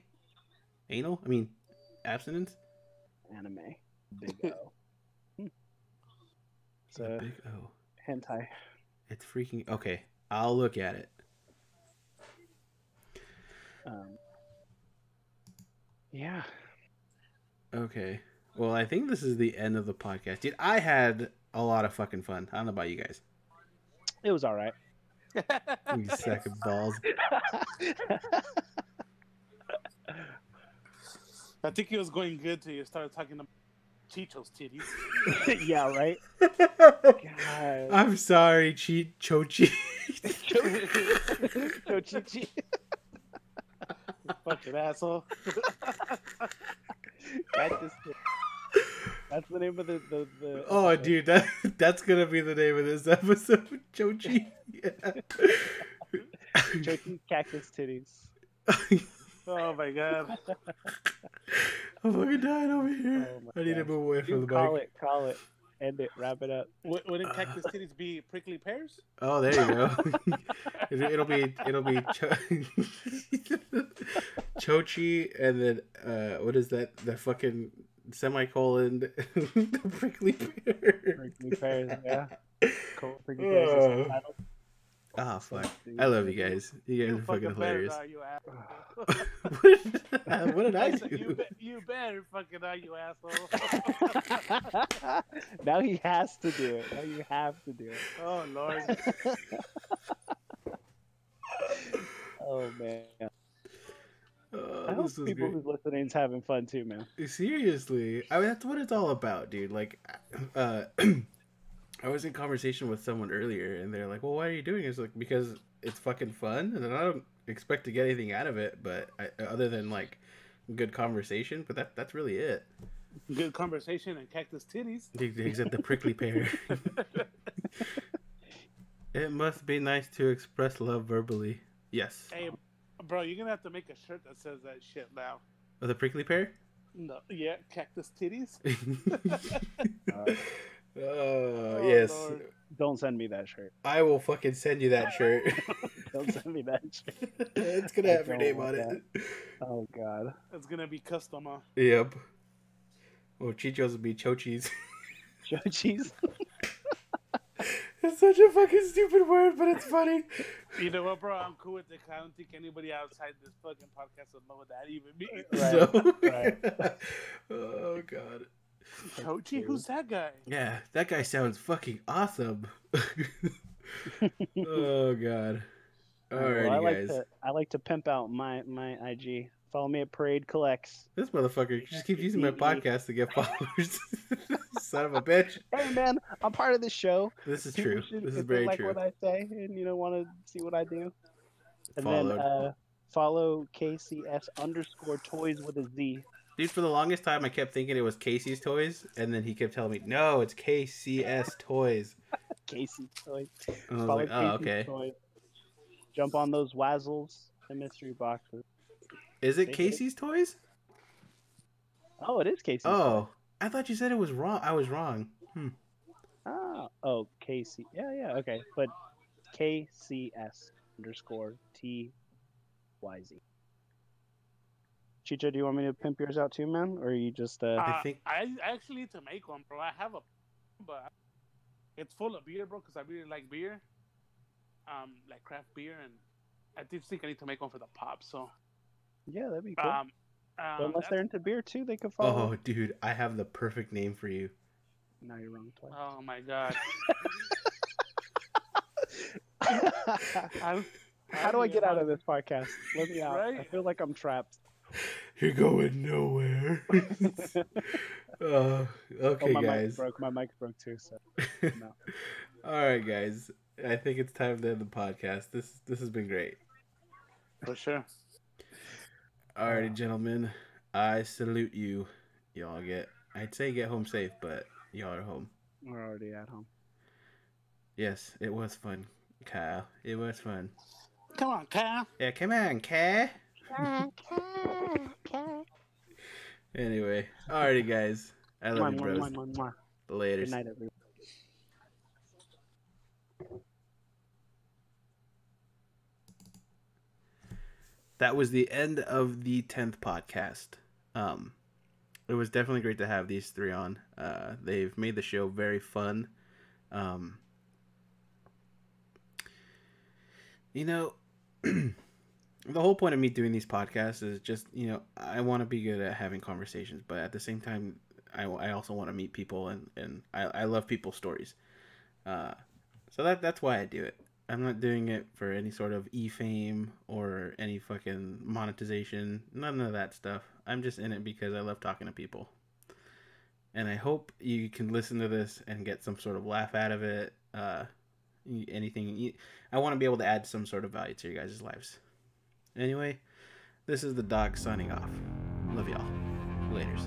Anal? I mean, abstinence. Anime. Big [LAUGHS] O. Hmm. It's The a big O. hentai. It's freaking okay. I'll look at it. Um, yeah. Okay. Well, I think this is the end of the podcast. Dude, I had a lot of fucking fun. I don't know about you guys. It was all right. You sack of balls. [LAUGHS] [LAUGHS] I think he was going good till you started talking about Chicho's titties. [LAUGHS] yeah, right. God. [LAUGHS] I'm sorry, cheat Chochi. Go Chi-Chi. fucking asshole. [LAUGHS] Cactus Titties. That's the name of the the. the oh, episode. dude, that that's gonna be the name of this episode, Chochi. Yeah. Chochi Cactus Titties. Oh my god. [LAUGHS] I'm fucking dying over here. Oh I need to move away from Dude, the call mic. it, call it, end it, wrap it up. W- Wouldn't cactus titties be prickly pears? Oh, there you go. [LAUGHS] It- it'll be it'll be Cho- [LAUGHS] Chochi, and then uh, what is that? The fucking semicolon, the prickly pear. Prickly pears, yeah. Cool. Prickly pears is the Oh. Ah, fuck. I love you guys. You guys are fucking better hilarious. not, you [LAUGHS] asshole. what did I [LAUGHS] said, You, be- you better fucking not, you asshole. [LAUGHS] now he has to do it. Now you have to do it. oh lord. oh man. Oh, I hope this was people great. who's listening is having fun too, man. Seriously, I mean that's what it's all about, dude. Like, uh, [CLEARS THROAT] I was in conversation with someone earlier, and they're like, "Well, why are you doing this?" Like, because it's fucking fun, and I don't expect to get anything out of it, but I, other than like good conversation. But that that's really it. Good conversation and cactus titties. Except the prickly pear. [LAUGHS] it must be nice to express love verbally. Yes. Hey, bro, you're gonna have to make a shirt that says that shit now. Oh, the prickly pear. No, yeah, cactus titties. [LAUGHS] [LAUGHS] oh, Oh, yes. Lord. Don't send me that shirt. I will fucking send you that shirt. [LAUGHS] Don't send me that [LAUGHS] shirt. it's gonna I have your name want on it. Oh god. It's gonna be custom. Huh? Yep. Well, Chicho's would be Chochis. [LAUGHS] Chochis. it's such a fucking stupid word, but it's funny. You know what, bro? I'm cool with it. I don't think anybody outside this fucking podcast would know what that even means. Right, So, oh god. Chochi, who's that guy? Yeah, that guy sounds fucking awesome. [LAUGHS] oh god. Alrighty, [LAUGHS] well, I like guys. to I like to pimp out my my IG. Follow me at Parade Collects. This motherfucker just keeps using my podcast to get followers. [LAUGHS] Son of a bitch. Hey man, I'm part of this show. This is People true. should- This is very like true. what I say and you know want to see what I do. And Followed. then uh, follow KCS underscore toys with a Z. Dude, for the longest time, I kept thinking it was Casey's Toys, and then he kept telling me, no, it's KCS Toys. [LAUGHS] Casey Toys. Like, oh, Casey's okay. Toys. Jump on those Wazzles and mystery boxes. Is it Take it. Casey's Toys? Oh, it is Casey. Oh, I thought you said it was wrong. I was wrong. Hmm. Oh, oh, Casey. Yeah, yeah, okay. But KCS underscore T Y Z. Chicho, do you want me to pimp yours out too, man? Or are you just uh I think- I actually need to make one, bro. I have a, but it's full of beer, bro. Because I really like beer, um, like craft beer, and I did think I need to make one for the pop. So, Yeah, that'd be cool. um, But um unless they're into beer too, they could follow. Oh, dude, I have the perfect name for you. Now you're wrong twice. oh my god, [LAUGHS] [LAUGHS] How I'm, do I get out of this podcast? Let me out. I feel like I'm trapped. You're going nowhere. [LAUGHS] [LAUGHS] uh, oh, okay, my mic guys. broke. My mic broke too. So no. [LAUGHS] All right, guys. I think it's time to end the podcast. This this has been great. for sure. Alrighty, gentlemen. I salute you. Y'all get. I'd say get home safe, but y'all are home. we're already at home. Yes, it was fun, Kyle. It was fun. Come on, Kyle. Yeah, come on, Kyle. [LAUGHS] Anyway, alrighty, guys. I love you, bros. Later. Good night, everyone. that was the end of the 10th podcast um it was definitely great to have these three on uh they've made the show very fun um you know [CLEARS THROAT] the whole point of me doing these podcasts is just you know i want to be good at having conversations but at the same time i, I also want to meet people and and I, I love people's stories uh so that that's why i do it I'm not doing it for any sort of e fame or any fucking monetization. None of that stuff. I'm just in it because I love talking to people. And I hope you can listen to this and get some sort of laugh out of it. Uh, anything. I want to be able to add some sort of value to your guys' lives. Anyway, this is the dog signing off. Love y'all. Laters.